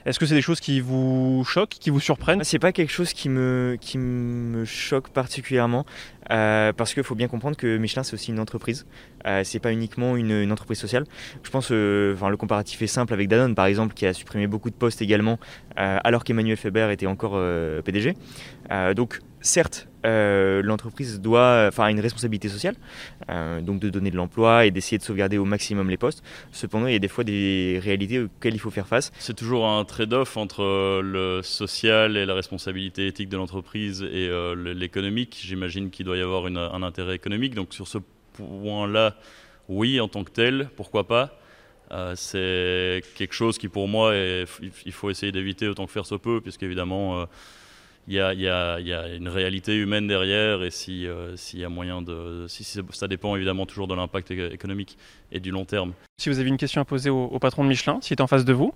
Est-ce que c'est des choses qui vous choquent, qui vous surprennent? C'est pas quelque chose qui me, qui me choque particulièrement. Euh, parce qu'il faut bien comprendre que Michelin c'est aussi une entreprise, euh, c'est pas uniquement une, entreprise sociale. Je pense, euh, enfin le comparatif est simple avec Danone par exemple qui a supprimé beaucoup de postes également, euh, alors qu'Emmanuel Faber était encore PDG. donc certes, l'entreprise doit, enfin, une responsabilité sociale, donc de donner de l'emploi et d'essayer de sauvegarder au maximum les postes. Cependant, il y a des fois des réalités auxquelles il faut faire face. C'est toujours un trade-off entre le social et la responsabilité éthique de l'entreprise et l'économique. J'imagine qu'il doit y avoir un intérêt économique. Donc sur ce point-là, oui, en tant que tel, pourquoi pas. Euh, c'est quelque chose qui pour moi, il faut essayer d'éviter autant que faire se peut, puisqu'évidemment, euh, il y, a, une réalité humaine derrière, et si, euh, s'il y a moyen de... Si, ça dépend évidemment toujours de l'impact économique et du long terme. Si vous avez une question à poser au, patron de Michelin, s'il est en face de vous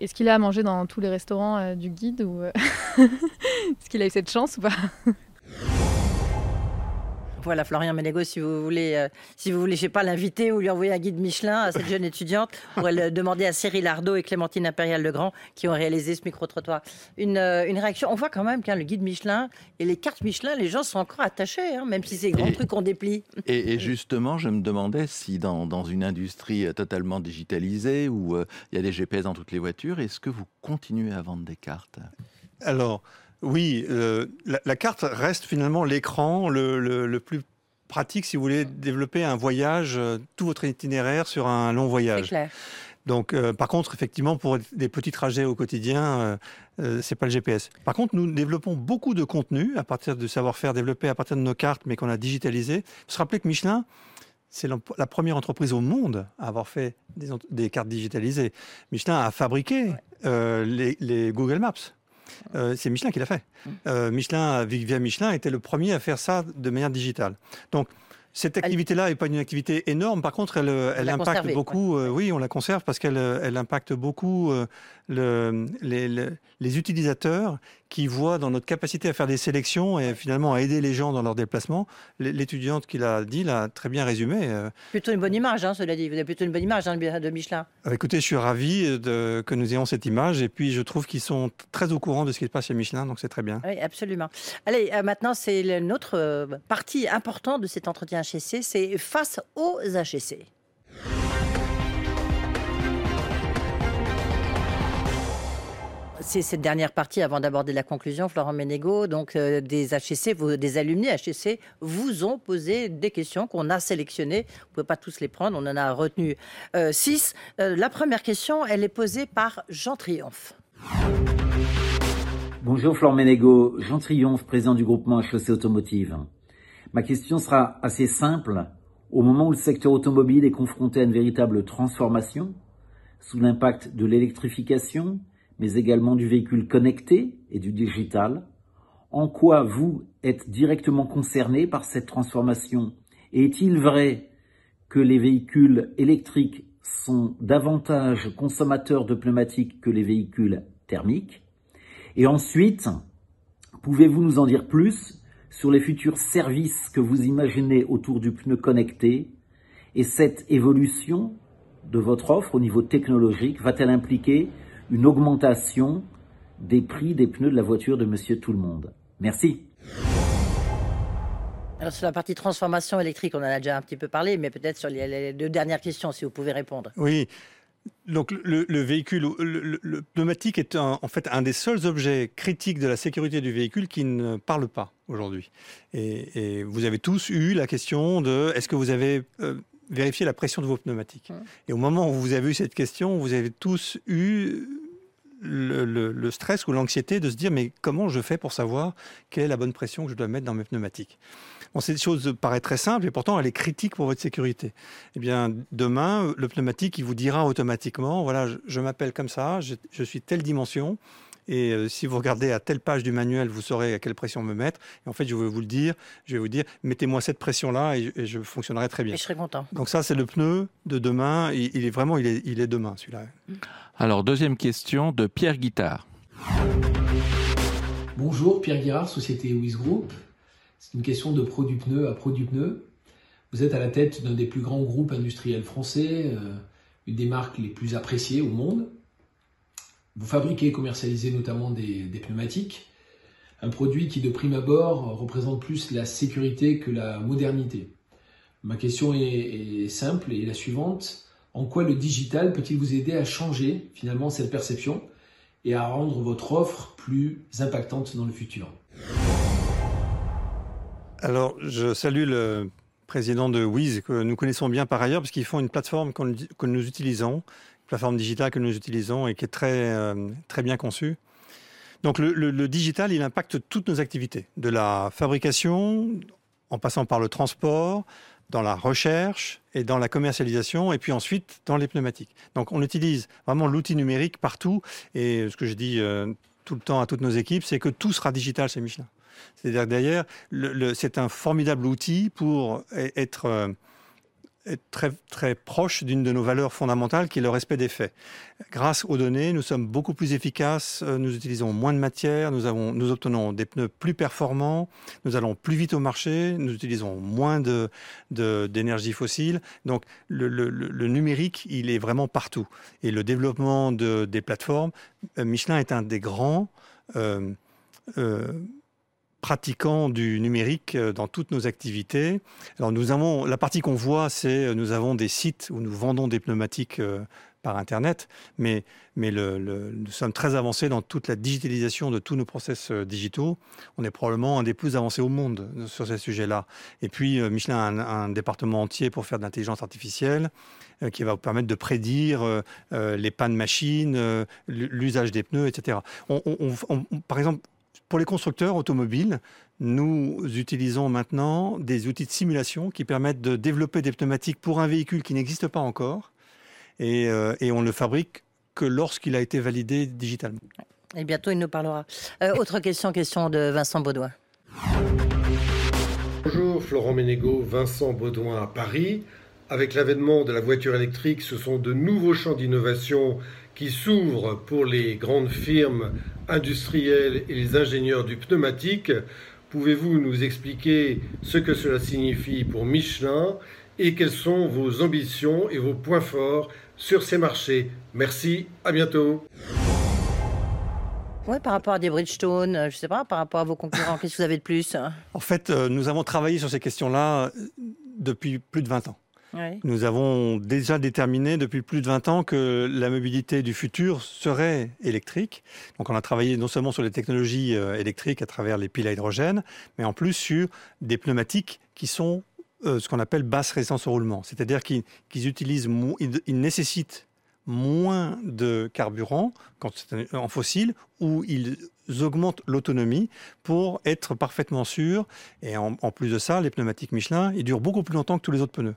Est-ce qu'il a à manger dans tous les restaurants du guide ou Est-ce qu'il a eu cette chance ou pas? Voilà, Florian Ménégo, si vous voulez, euh, si vous voulez, je sais pas, l'inviter ou lui envoyer un guide Michelin à cette jeune étudiante, pour le demander à Cyril Ardo et Clémentine Impérial-Legrand qui ont réalisé ce micro-trottoir. Une, euh, une, réaction. On voit quand même qu'un le guide Michelin et les cartes Michelin, les gens sont encore attachés, hein, même si c'est grand truc qu'on déplie. Et, justement, je me demandais si dans, dans une industrie totalement digitalisée où euh, il y a des GPS dans toutes les voitures, est-ce que vous continuez à vendre des cartes? Alors, oui, euh, la, carte reste finalement l'écran le, plus pratique si vous voulez développer un voyage, euh, tout votre itinéraire sur un long voyage. Clair. Donc, euh, par contre, effectivement, pour des petits trajets au quotidien, ce c'est pas le GPS. Par contre, nous développons beaucoup de contenu à partir du savoir-faire développé à partir de nos cartes, mais qu'on a digitalisé. Faut se rappeler que Michelin, c'est la première entreprise au monde à avoir fait des, cartes digitalisées. Michelin a fabriqué les Google Maps. Euh, c'est Michelin qui l'a fait. Mmh. Euh, Michelin, via Michelin, était le premier à faire ça de manière digitale. Donc, cette activité-là n'est pas une activité énorme. Par contre, elle, elle impacte beaucoup. Euh, oui, on la conserve parce qu'elle elle impacte beaucoup le, les, utilisateurs qui voient dans notre capacité à faire des sélections et finalement à aider les gens dans leurs déplacements. L'étudiante qui l'a dit l'a très bien résumé. Euh. Plutôt une bonne image, hein, cela dit. Vous avez plutôt une bonne image hein, de Michelin. Euh, écoutez, je suis ravi de, que nous ayons cette image et puis je trouve qu'ils sont très au courant de ce qui se passe chez Michelin, donc c'est très bien. Oui, absolument. Allez, euh, maintenant, c'est notre partie importante de cet entretien HSC, c'est face aux HSC. C'est cette dernière partie avant d'aborder la conclusion, Florent Ménégo. Donc, euh, des HEC, des alumni HEC vous ont posé des questions qu'on a sélectionnées. Vous ne pouvez pas tous les prendre, on en a retenu euh, six. Euh, la première question, elle est posée par Jean Triomphe. Bonjour Florent Ménégo, Jean Triomphe, président du groupement HEC Automotive. Ma question sera assez simple. Au moment où le secteur automobile est confronté à une véritable transformation, sous l'impact de l'électrification, mais également du véhicule connecté et du digital, en quoi vous êtes directement concerné par cette transformation? Est-il vrai que les véhicules électriques sont davantage consommateurs de pneumatiques que les véhicules thermiques? Et ensuite, pouvez-vous nous en dire plus sur les futurs services que vous imaginez autour du pneu connecté? Et cette évolution de votre offre au niveau technologique va-t-elle impliquer une augmentation des prix des pneus de la voiture de Monsieur Tout le Monde Merci. Alors sur la partie transformation électrique, on en a déjà un petit peu parlé, mais peut-être sur les deux dernières questions, si vous pouvez répondre. Oui, donc le, véhicule, le, pneumatique est en fait un des seuls objets critiques de la sécurité du véhicule qui ne parle pas aujourd'hui. Et, vous avez tous eu la question de est-ce que vous avez euh, vérifié la pression de vos pneumatiques. Et au moment où vous avez eu cette question, vous avez tous eu le, stress ou l'anxiété de se dire mais comment je fais pour savoir quelle est la bonne pression que je dois mettre dans mes pneumatiques? Bon, cette chose paraît très simple et pourtant elle est critique pour votre sécurité. Eh bien, demain, le pneumatique, il vous dira automatiquement, voilà, je, m'appelle comme ça, je, suis telle dimension, et euh, si vous regardez à telle page du manuel, vous saurez à quelle pression me mettre. Et en fait, je vais vous le dire, je vais vous dire, mettez-moi cette pression-là et, je fonctionnerai très bien. Et je serai content. Donc ça, c'est le pneu de demain. Il, est vraiment, il est, il est demain, celui-là. Alors, deuxième question de Pierre Guittard. Bonjour, Pierre Guirard, société Wiz Group. C'est une question de produit pneu à produit pneu. Vous êtes à la tête d'un des plus grands groupes industriels français, euh, une des marques les plus appréciées au monde. Vous fabriquez et commercialisez notamment des, pneumatiques, un produit qui de prime abord représente plus la sécurité que la modernité. Ma question est, simple et la suivante. En quoi le digital peut-il vous aider à changer finalement cette perception et à rendre votre offre plus impactante dans le futur? Alors, je salue le président de Wiz, que nous connaissons bien par ailleurs, parce qu'ils font une plateforme que nous utilisons, plateforme digitale que nous utilisons et qui est très, euh, très bien conçue. Donc, le, digital, il impacte toutes nos activités, de la fabrication, en passant par le transport, dans la recherche et dans la commercialisation, et puis ensuite dans les pneumatiques. Donc, on utilise vraiment l'outil numérique partout. Et ce que je dis euh, tout le temps à toutes nos équipes, c'est que tout sera digital chez Michelin. C'est-à-dire derrière, c'est un formidable outil pour être, euh, très, très proche d'une de nos valeurs fondamentales, qui est le respect des faits. Grâce aux données, nous sommes beaucoup plus efficaces, euh, nous utilisons moins de matière, nous, avons, nous obtenons des pneus plus performants, nous allons plus vite au marché, nous utilisons moins d'énergie de, fossile. Donc le, numérique, il est vraiment partout. Et le développement de, des plateformes, euh, Michelin est un des grands pratiquants du numérique euh, dans toutes nos activités. Alors nous avons la partie qu'on voit, c'est euh, nous avons des sites où nous vendons des pneumatiques euh, par Internet, mais, mais nous sommes très avancés dans toute la digitalisation de tous nos process digitaux. On est probablement un des plus avancés au monde sur ces sujets-là. Et puis, Michelin a un, département entier pour faire de l'intelligence artificielle qui va vous permettre de prédire les pannes machines, l'usage des pneus, etc. par exemple, pour les constructeurs automobiles, nous utilisons maintenant des outils de simulation qui permettent de développer des pneumatiques pour un véhicule qui n'existe pas encore. Et, euh, on ne le fabrique que lorsqu'il a été validé digitalement. Et bientôt, il nous parlera. Euh, autre question, question de Vincent Baudouin. Bonjour, Florent Ménégo, Vincent Baudouin à Paris. Avec l'avènement de la voiture électrique, ce sont de nouveaux champs d'innovation qui s'ouvrent pour les grandes firmes industriels et les ingénieurs du pneumatique. Pouvez-vous nous expliquer ce que cela signifie pour Michelin et quelles sont vos ambitions et vos points forts sur ces marchés? Merci, à bientôt. Oui, par rapport à des Bridgestone, euh, je ne sais pas, par rapport à vos concurrents, qu'est-ce que vous avez de plus En fait, euh, nous avons travaillé sur ces questions-là euh, depuis plus de 20 ans. Nous avons déjà déterminé depuis plus de 20 ans que la mobilité du futur serait électrique. Donc on a travaillé non seulement sur les technologies euh, électriques à travers les piles à hydrogène, mais en plus sur des pneumatiques qui sont euh, ce qu'on appelle basse résistance au roulement. C'est-à-dire qu'ils utilisent, ils nécessitent moins de carburant quand en fossile ou ils augmentent l'autonomie pour être parfaitement sûrs. Et en, plus de ça, les pneumatiques Michelin, ils durent beaucoup plus longtemps que tous les autres pneus.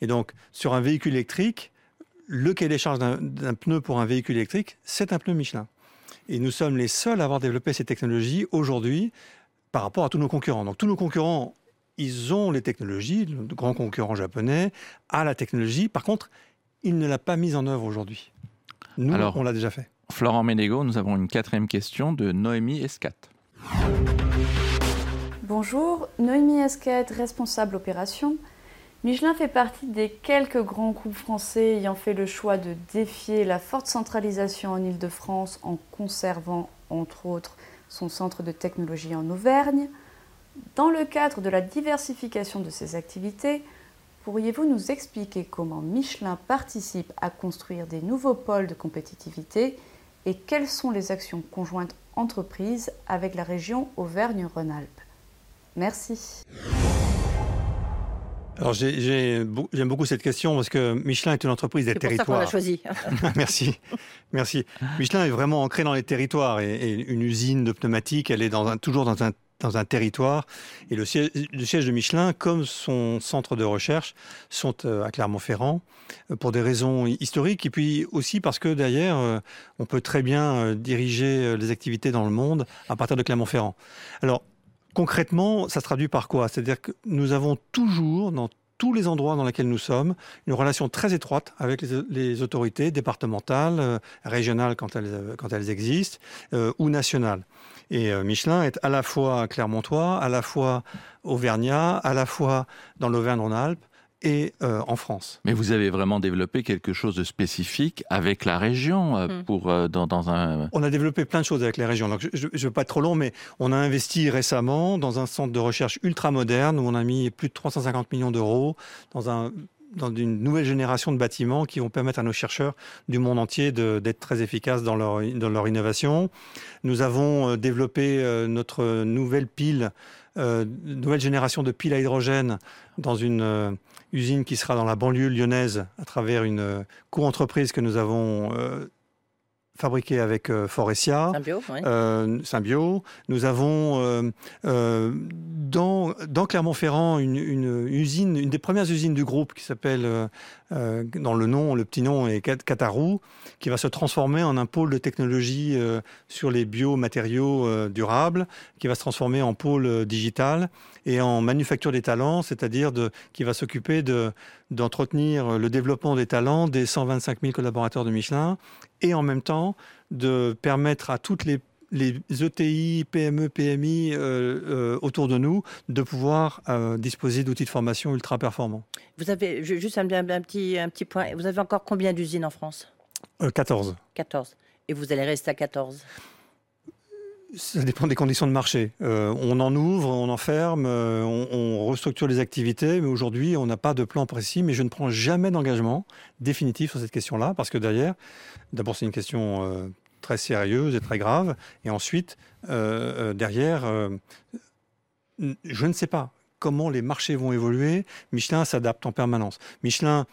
Et donc, sur un véhicule électrique, le cahier des charges d'un pneu pour un véhicule électrique, c'est un pneu Michelin. Et nous sommes les seuls à avoir développé ces technologies aujourd'hui par rapport à tous nos concurrents. Donc tous nos concurrents, ils ont les technologies, le grand concurrent japonais a la technologie. Par contre, il ne l'a pas mise en œuvre aujourd'hui. Nous, on l'a déjà fait. Florent Ménégo, nous avons une quatrième question de Noémie Escat. Bonjour, Noémie Escat, responsable opération. Michelin fait partie des quelques grands groupes français ayant fait le choix de défier la forte centralisation en Ile-de-France en conservant, entre autres, son centre de technologie en Auvergne. Dans le cadre de la diversification de ses activités, pourriez-vous nous expliquer comment Michelin participe à construire des nouveaux pôles de compétitivité et quelles sont les actions conjointes entreprises avec la région Auvergne-Rhône-Alpes? Merci. Alors j'aime beaucoup cette question parce que Michelin est une entreprise des territoires. C'est pour ça qu'on l'a choisi. Merci, merci. Michelin est vraiment ancré dans les territoires et, une usine de pneumatiques, elle est dans toujours dans un, dans un territoire. Et le siège, de Michelin, comme son centre de recherche, sont euh, à Clermont-Ferrand euh, pour des raisons historiques et puis aussi parce que derrière, euh, on peut très bien diriger les activités dans le monde à partir de Clermont-Ferrand. Alors Concrètement, ça se traduit par quoi? C'est-à-dire que nous avons toujours, dans tous les endroits dans lesquels nous sommes, une relation très étroite avec les, autorités départementales, régionales quand elles, quand elles existent, ou nationales. Et Michelin est à la fois clermontois, à la fois auvergnat, à la fois dans l'Auvergne-Rhône-Alpes, et euh, en France. Mais vous avez vraiment développé quelque chose de spécifique avec la région euh, hmm. pour euh, dans, un. On a développé plein de choses avec la région. Donc je ne veux pas être trop long, mais on a investi récemment dans un centre de recherche ultra moderne où on a mis plus de 350 millions d'euros dans un dans une nouvelle génération de bâtiments qui vont permettre à nos chercheurs du monde entier d'être très efficaces dans leur, dans leur innovation. Nous avons développé notre nouvelle pile, nouvelle génération de piles à hydrogène dans une usine qui sera dans la banlieue lyonnaise à travers une euh, co-entreprise que nous avons euh, fabriquée avec euh, Forestia. Symbio, Nous avons dans, dans Clermont-Ferrand une, une, usine, une des premières usines du groupe qui s'appelle euh, dans le nom, le petit nom est Katarou, qui va se transformer en un pôle de technologie euh, sur les biomatériaux euh, durables, qui va se transformer en pôle digital et en manufacture des talents, c'est-à-dire qui va s'occuper d'entretenir le développement des talents des 125 000 collaborateurs de Michelin et en même temps de permettre à toutes les les ETI, PME, PMI euh, euh, autour de nous de pouvoir euh, disposer d'outils de formation ultra performants. Vous avez juste un, petit, un petit point. Vous avez encore combien d'usines en France? 14. 14. Et vous allez rester à 14 ça dépend des conditions de marché. on en ouvre, on en ferme, on, on, restructure les activités, mais aujourd'hui, on n'a pas de plan précis, mais je ne prends jamais d'engagement définitif sur cette question-là, parce que derrière, d'abord, c'est une question très sérieuse et très grave. Et ensuite, euh, euh, derrière, euh, je ne sais pas comment les marchés vont évoluer. Michelin s'adapte en permanence. Michelin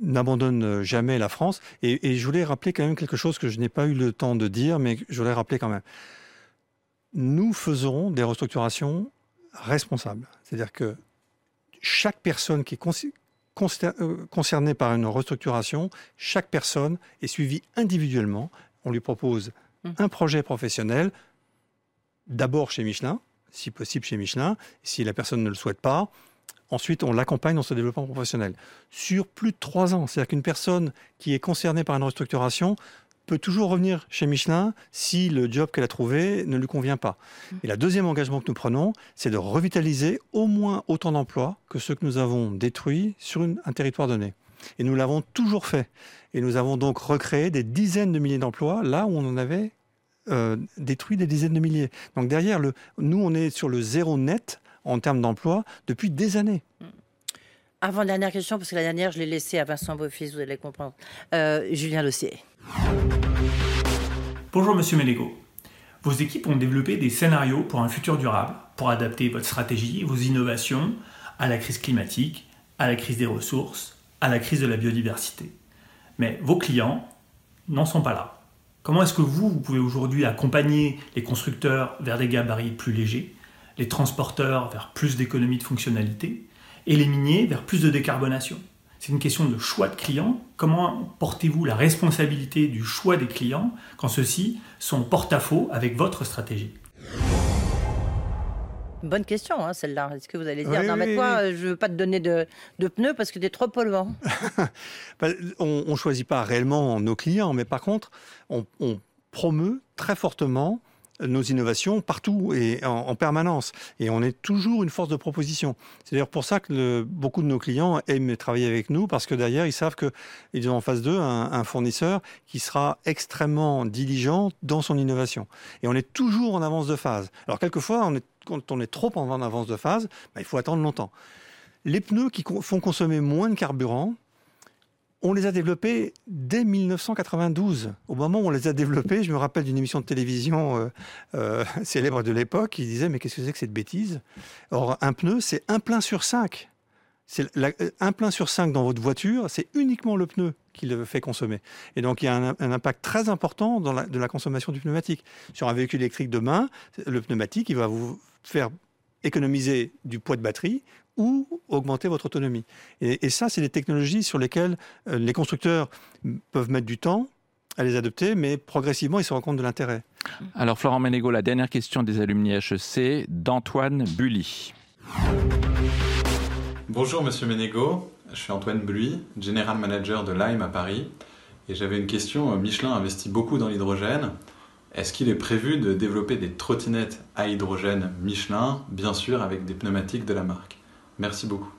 n'abandonne jamais la France. Et, je voulais rappeler quand même quelque chose que je n'ai pas eu le temps de dire, mais je voulais rappeler quand même. Nous faisons des restructurations responsables. C'est-à-dire que chaque personne qui est concernée par une restructuration, chaque personne est suivie individuellement on lui propose mmh. un projet professionnel, d'abord chez Michelin, si possible chez Michelin, si la personne ne le souhaite pas. Ensuite, on l'accompagne dans ce développement professionnel. Sur plus de trois ans, c'est-à-dire qu'une personne qui est concernée par une restructuration peut toujours revenir chez Michelin si le job qu'elle a trouvé ne lui convient pas. Mmh. Et le deuxième engagement que nous prenons, c'est de revitaliser au moins autant d'emplois que ceux que nous avons détruits sur un territoire donné. Et nous l'avons toujours fait. Et nous avons donc recréé des dizaines de milliers d'emplois là où on en avait euh, détruit des dizaines de milliers. Donc derrière, le, nous, on est sur le zéro net en termes d'emploi depuis des années. Avant dernière question, parce que la dernière, je l'ai laissée à Vincent Beaufils, vous allez comprendre. Euh, Julien Lossier. Bonjour Monsieur Mélégo. Vos équipes ont développé des scénarios pour un futur durable, pour adapter votre stratégie, vos innovations à la crise climatique, à la crise des ressources, à la crise de la biodiversité. mais vos clients n'en sont pas là. Comment est-ce que vous, vous pouvez aujourd'hui accompagner les constructeurs vers des gabarits plus légers, les transporteurs vers plus d'économies de fonctionnalité et les miniers vers plus de décarbonation C'est une question de choix de clients. Comment portez-vous la responsabilité du choix des clients quand ceux-ci sont porte-à-faux avec votre stratégie? Bonne question, hein, celle-là. Est-ce que vous allez dire, non, mais toi, je ne veux pas te donner de, pneus parce que tu es trop polluant bah, On ne choisit pas réellement nos clients, mais par contre, on, on promeut très fortement nos innovations partout et en, permanence. Et on est toujours une force de proposition. C'est d'ailleurs pour ça que beaucoup de nos clients aiment travailler avec nous, parce que derrière, ils savent qu'ils ont en face d'eux un, fournisseur qui sera extrêmement diligent dans son innovation. Et on est toujours en avance de phase. Alors quelquefois, quand on est trop en avance de phase, bah, il faut attendre longtemps. Les pneus qui font consommer moins de carburant, on les a développés dès 1992. Au moment où on les a développés, je me rappelle d'une émission de télévision euh, euh, célèbre de l'époque qui disait Mais qu'est-ce que c'est que cette bêtise? Or, un pneu, c'est un plein sur cinq. C'est un plein sur cinq dans votre voiture, c'est uniquement le pneu qui le fait consommer. Et donc, il y a un, impact très important de la consommation du pneumatique. Sur un véhicule électrique demain, le pneumatique, il va vous faire économiser du poids de batterie ou augmenter votre autonomie. Et, ça, c'est des technologies sur lesquelles euh, les constructeurs peuvent mettre du temps à les adopter, mais progressivement, ils se rendent compte de l'intérêt. Alors, Florent Ménégo, la dernière question des alumni HEC d'Antoine Bully. Bonjour, monsieur Ménégo. Je suis Antoine Bully, General Manager de Lime à Paris. Et j'avais une question. Michelin investit beaucoup dans l'hydrogène. Est-ce qu'il est prévu de développer des trottinettes à hydrogène Michelin, bien sûr avec des pneumatiques de la marque? Merci beaucoup.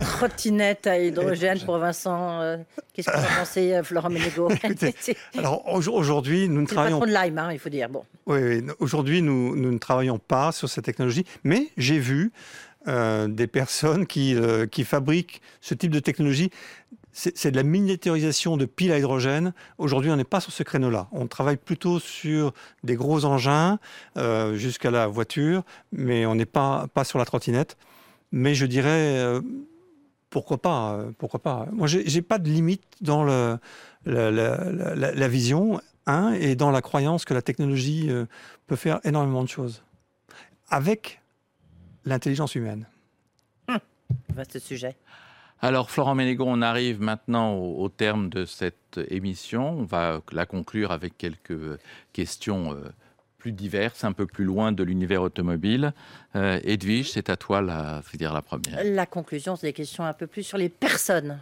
Trottinette à hydrogène pour Vincent. Euh, qu'est-ce que vous en pensez, euh, Florent Ménégo? Alors aujourd'hui, nous ne travaillons pas. de hein, il faut dire. Bon. Oui, aujourd'hui, nous, nous, ne travaillons pas sur cette technologie, mais j'ai vu euh, des personnes qui, qui fabriquent ce type de technologie c'est de la miniaturisation de piles à hydrogène. Aujourd'hui, on n'est pas sur ce créneau-là. On travaille plutôt sur des gros engins euh, jusqu'à la voiture, mais on n'est pas, pas sur la trottinette. Mais je dirais, euh, pourquoi pas euh, Pourquoi pas Moi, j'ai pas de limite dans la, vision, hein, et dans la croyance que la technologie peut faire énormément de choses. Avec l'intelligence humaine. Hum, vaste sujet. Alors, Florent Ménégon, on arrive maintenant au, terme de cette émission. On va la conclure avec quelques questions euh, plus diverses, un peu plus loin de l'univers automobile. Euh, Edwige, c'est à toi la, dire la première. La conclusion, c'est des questions un peu plus sur les personnes.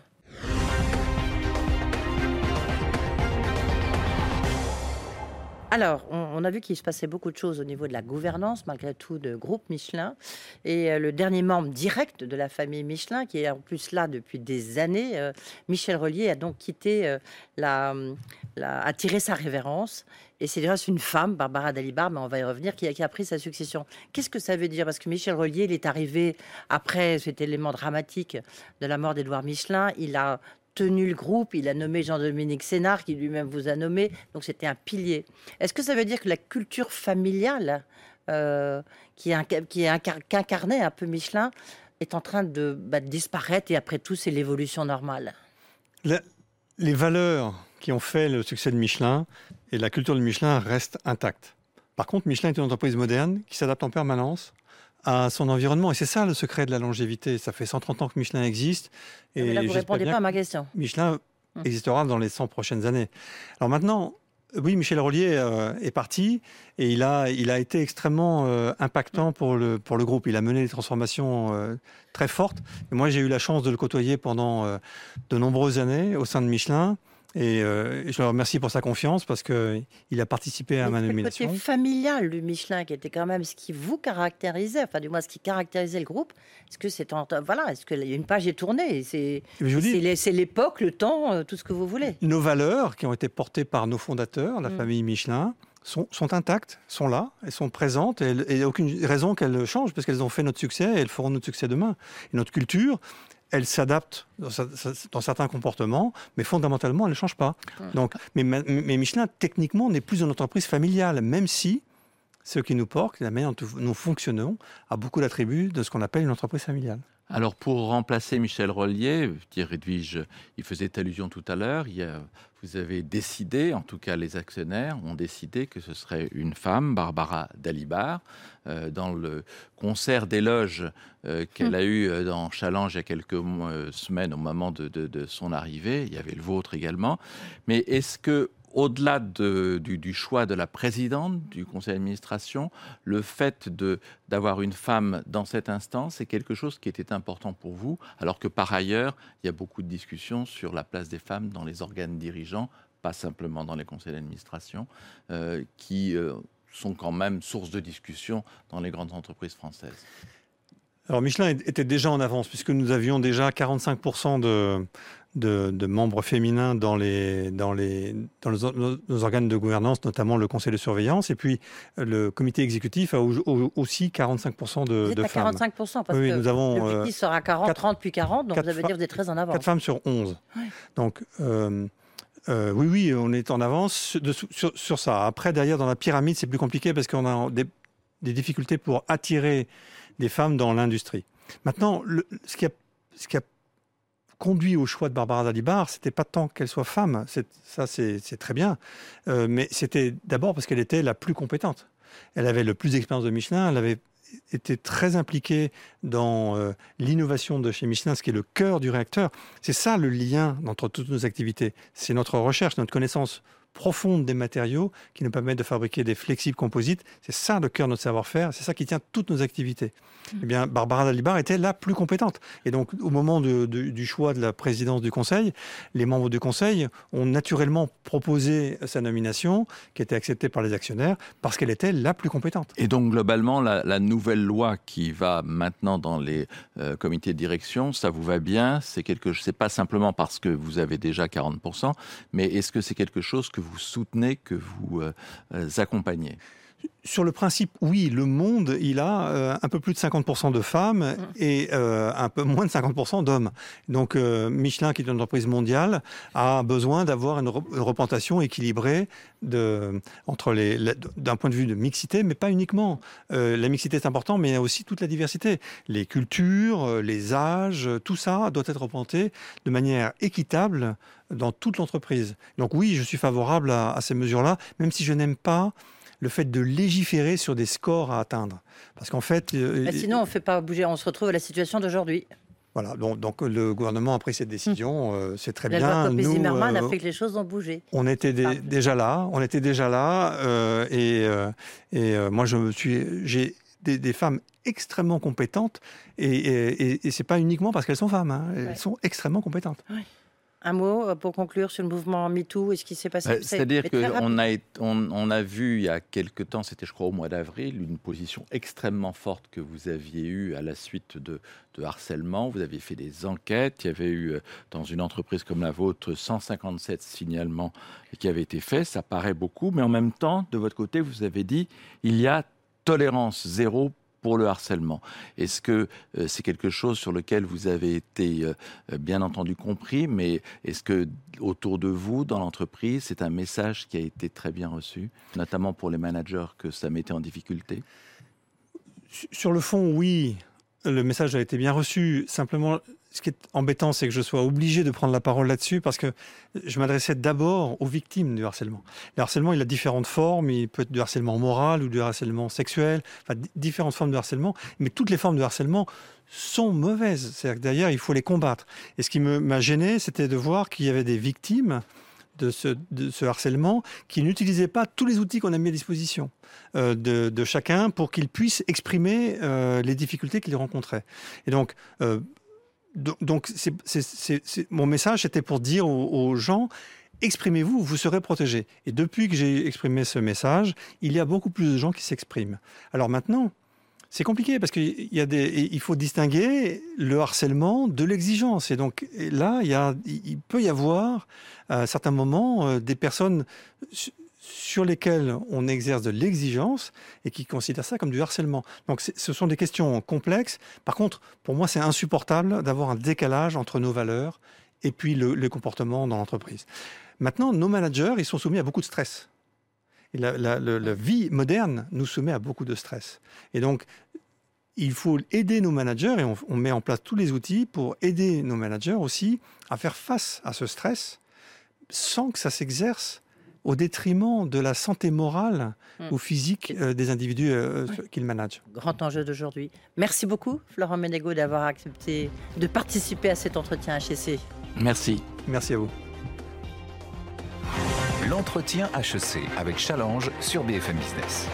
Alors, on, a vu qu'il se passait beaucoup de choses au niveau de la gouvernance, malgré tout, de groupe Michelin. Et euh, le dernier membre direct de la famille Michelin, qui est en plus là depuis des années, euh, Michel Relier, a donc quitté euh, la, a tiré sa révérence. Et c'est déjà une femme, Barbara Dalibar, mais on va y revenir, qui a, qui a pris sa succession. Qu'est-ce que ça veut dire? Parce que Michel Relier, il est arrivé après cet élément dramatique de la mort d'Édouard Michelin. Il a tenu le groupe, il a nommé Jean-Dominique Sénard, qui lui-même vous a nommé, donc c'était un pilier. Est-ce que ça veut dire que la culture familiale, euh, qui, qui, incarnait un peu Michelin, est en train de, bah, disparaître et après tout, c'est l'évolution normale? Les valeurs qui ont fait le succès de Michelin et la culture de Michelin restent intactes. Par contre, Michelin est une entreprise moderne qui s'adapte en permanence à son environnement. Et c'est ça le secret de la longévité. Ça fait 130 ans que Michelin existe. Et là, vous ne répondez pas à ma question. Michelin hum. existera dans les 100 prochaines années. Alors maintenant, oui, Michel Rollier euh, est parti et il a, il a été extrêmement euh, impactant pour le, pour le groupe. Il a mené des transformations euh, très fortes. moi, j'ai eu la chance de le côtoyer pendant de nombreuses années au sein de Michelin. Et euh, je le remercie pour sa confiance parce qu'il a participé à ma nomination. Le côté familial du Michelin, qui était quand même ce qui vous caractérisait, enfin du moins ce qui caractérisait le groupe. Est-ce que c'est voilà, est-ce que une page est tournée C'est l'époque, le temps, euh, tout ce que vous voulez. Nos valeurs qui ont été portées par nos fondateurs, la mm. famille Michelin, sont, sont, intactes, sont là, elles sont présentes, et il n'y a aucune raison qu'elles changent, parce qu'elles ont fait notre succès et elles feront notre succès demain. Et notre culture, elle s'adapte dans, certains comportements, mais fondamentalement, elle ne change pas. Donc, mais, Michelin, techniquement, n'est plus une entreprise familiale, même si ce qui nous porte, la manière dont nous fonctionnons, a beaucoup d'attributs de ce qu'on appelle une entreprise familiale. Alors pour remplacer Michel Rollier, Thierry Edwige, il faisait allusion tout à l'heure, vous avez décidé, en tout cas les actionnaires ont décidé que ce serait une femme, Barbara Dalibar, euh, dans le concert d'éloges euh, qu'elle a eu euh, dans Challenge il y a quelques semaines au moment de, de, son arrivée, il y avait le vôtre également, mais est-ce que au-delà du, choix de la présidente du conseil d'administration, le fait d'avoir une femme dans cette instance est quelque chose qui était important pour vous, alors que par ailleurs, il y a beaucoup de discussions sur la place des femmes dans les organes dirigeants, pas simplement dans les conseils d'administration, euh, qui euh, sont quand même source de discussion dans les grandes entreprises françaises. Alors Michelin était déjà en avance puisque nous avions déjà 45% de, de, membres féminins dans, les, dans, les, dans nos, organes de gouvernance, notamment le conseil de surveillance. Et puis, le comité exécutif a aussi 45% de, vous êtes à femmes. 45% parce oui, que nous avons, le euh, sera 40, 30 puis 40, donc vous avez dire vous êtes très en avance. 4 femmes sur 11. Donc, euh, euh, oui, oui, on est en avance sur, sur, ça. Après, derrière, dans la pyramide, c'est plus compliqué parce qu'on a des, des, difficultés pour attirer des femmes dans l'industrie. Maintenant, le, ce qui a, ce qui a conduit au choix de Barbara Dalibar, c'était pas tant qu'elle soit femme, ça c'est très bien, euh, mais c'était d'abord parce qu'elle était la plus compétente. Elle avait le plus d'expérience de Michelin, elle avait été très impliquée dans euh, l'innovation de chez Michelin, ce qui est le cœur du réacteur. C'est ça le lien entre toutes nos activités. C'est notre recherche, notre connaissance profonde des matériaux qui nous permettent de fabriquer des flexibles composites. C'est ça le cœur de notre savoir-faire, c'est ça qui tient toutes nos activités. Eh bien, Barbara Dalibar était la plus compétente. Et donc, au moment du choix de la présidence du Conseil, les membres du Conseil ont naturellement proposé sa nomination, qui était acceptée par les actionnaires, parce qu'elle était la plus compétente. Et donc, globalement, la, nouvelle loi qui va maintenant dans les euh, comités de direction, ça vous va bien? C'est quelque, sais pas simplement parce que vous avez déjà 40%, mais est-ce que c'est quelque chose que vous soutenez, que vous euh, euh, accompagnez sur le principe, oui, le monde, il a euh, un peu plus de 50% de femmes mmh. et euh, un peu moins de 50% d'hommes. Donc euh, Michelin, qui est une entreprise mondiale, a besoin d'avoir une, représentation équilibrée de, entre les, d'un point de vue de mixité, mais pas uniquement. la mixité est importante, mais il y a aussi toute la diversité. Les cultures, les âges, tout ça doit être représenté de manière équitable dans toute l'entreprise. Donc oui, je suis favorable à, à ces mesures-là, même si je n'aime pas le fait de légiférer sur des scores à atteindre. Parce qu'en fait... Euh, bah, sinon, on ne fait pas bouger, on se retrouve à la situation d'aujourd'hui. Voilà, donc, donc, le gouvernement a pris cette décision, hum. euh, c'est très la bien. Nous, Zimmermann a euh, fait que les choses ont bougé. On était déjà là, on était déjà là, et, et moi je me suis, j'ai des, femmes extrêmement compétentes, et, et, et c'est pas uniquement parce qu'elles sont femmes, hein, elles sont extrêmement compétentes. Oui. Un mot euh, pour conclure sur le mouvement MeToo et ce qui s'est passé bah, C'est-à-dire qu'on a, on, a vu il y a quelque temps, c'était je crois au mois d'avril, une position extrêmement forte que vous aviez eue à la suite de, de, harcèlement. Vous aviez fait des enquêtes. Il y avait eu, euh, dans une entreprise comme la vôtre, 157 signalements qui avaient été faits. Ça paraît beaucoup, mais en même temps, de votre côté, vous avez dit il y a tolérance zéro le harcèlement. Est-ce que euh, c'est quelque chose sur lequel vous avez été euh, bien entendu compris, mais est-ce que autour de vous, dans l'entreprise, c'est un message qui a été très bien reçu, notamment pour les managers que ça mettait en difficulté? Sur le fond, oui, le message a été bien reçu. Simplement, ce qui est embêtant, c'est que je sois obligé de prendre la parole là-dessus parce que je m'adressais d'abord aux victimes du harcèlement. Le harcèlement, il a différentes formes. Il peut être du harcèlement moral ou du harcèlement sexuel, enfin, différentes formes de harcèlement. Mais toutes les formes de harcèlement sont mauvaises. C'est-à-dire que d'ailleurs, il faut les combattre. Et ce qui m'a gêné, c'était de voir qu'il y avait des victimes de ce, harcèlement qui n'utilisaient pas tous les outils qu'on a mis à disposition euh, de, chacun pour qu'ils puissent exprimer euh, les difficultés qu'ils rencontraient. Et donc, euh, donc, mon message, c'était pour dire aux, gens, exprimez-vous, vous serez protégés. Et depuis que j'ai exprimé ce message, il y a beaucoup plus de gens qui s'expriment. Alors maintenant, c'est compliqué parce qu'il y a des, il faut distinguer le harcèlement de l'exigence. Et donc là, il, y a, il peut y avoir à certains moments euh, des personnes sur lesquels on exerce de l'exigence et qui considèrent ça comme du harcèlement. Donc ce sont des questions complexes. Par contre, pour moi, c'est insupportable d'avoir un décalage entre nos valeurs et puis le, comportement dans l'entreprise. Maintenant, nos managers, ils sont soumis à beaucoup de stress. Et la, vie moderne nous soumet à beaucoup de stress. Et donc, il faut aider nos managers et on, met en place tous les outils pour aider nos managers aussi à faire face à ce stress sans que ça s'exerce au détriment de la santé morale hmm. ou physique euh, des individus euh, qu'ils managent. Grand enjeu d'aujourd'hui. Merci beaucoup, Florent Ménégo, d'avoir accepté de participer à cet entretien HEC. Merci. Merci à vous. L'entretien HEC avec Challenge sur BFM Business.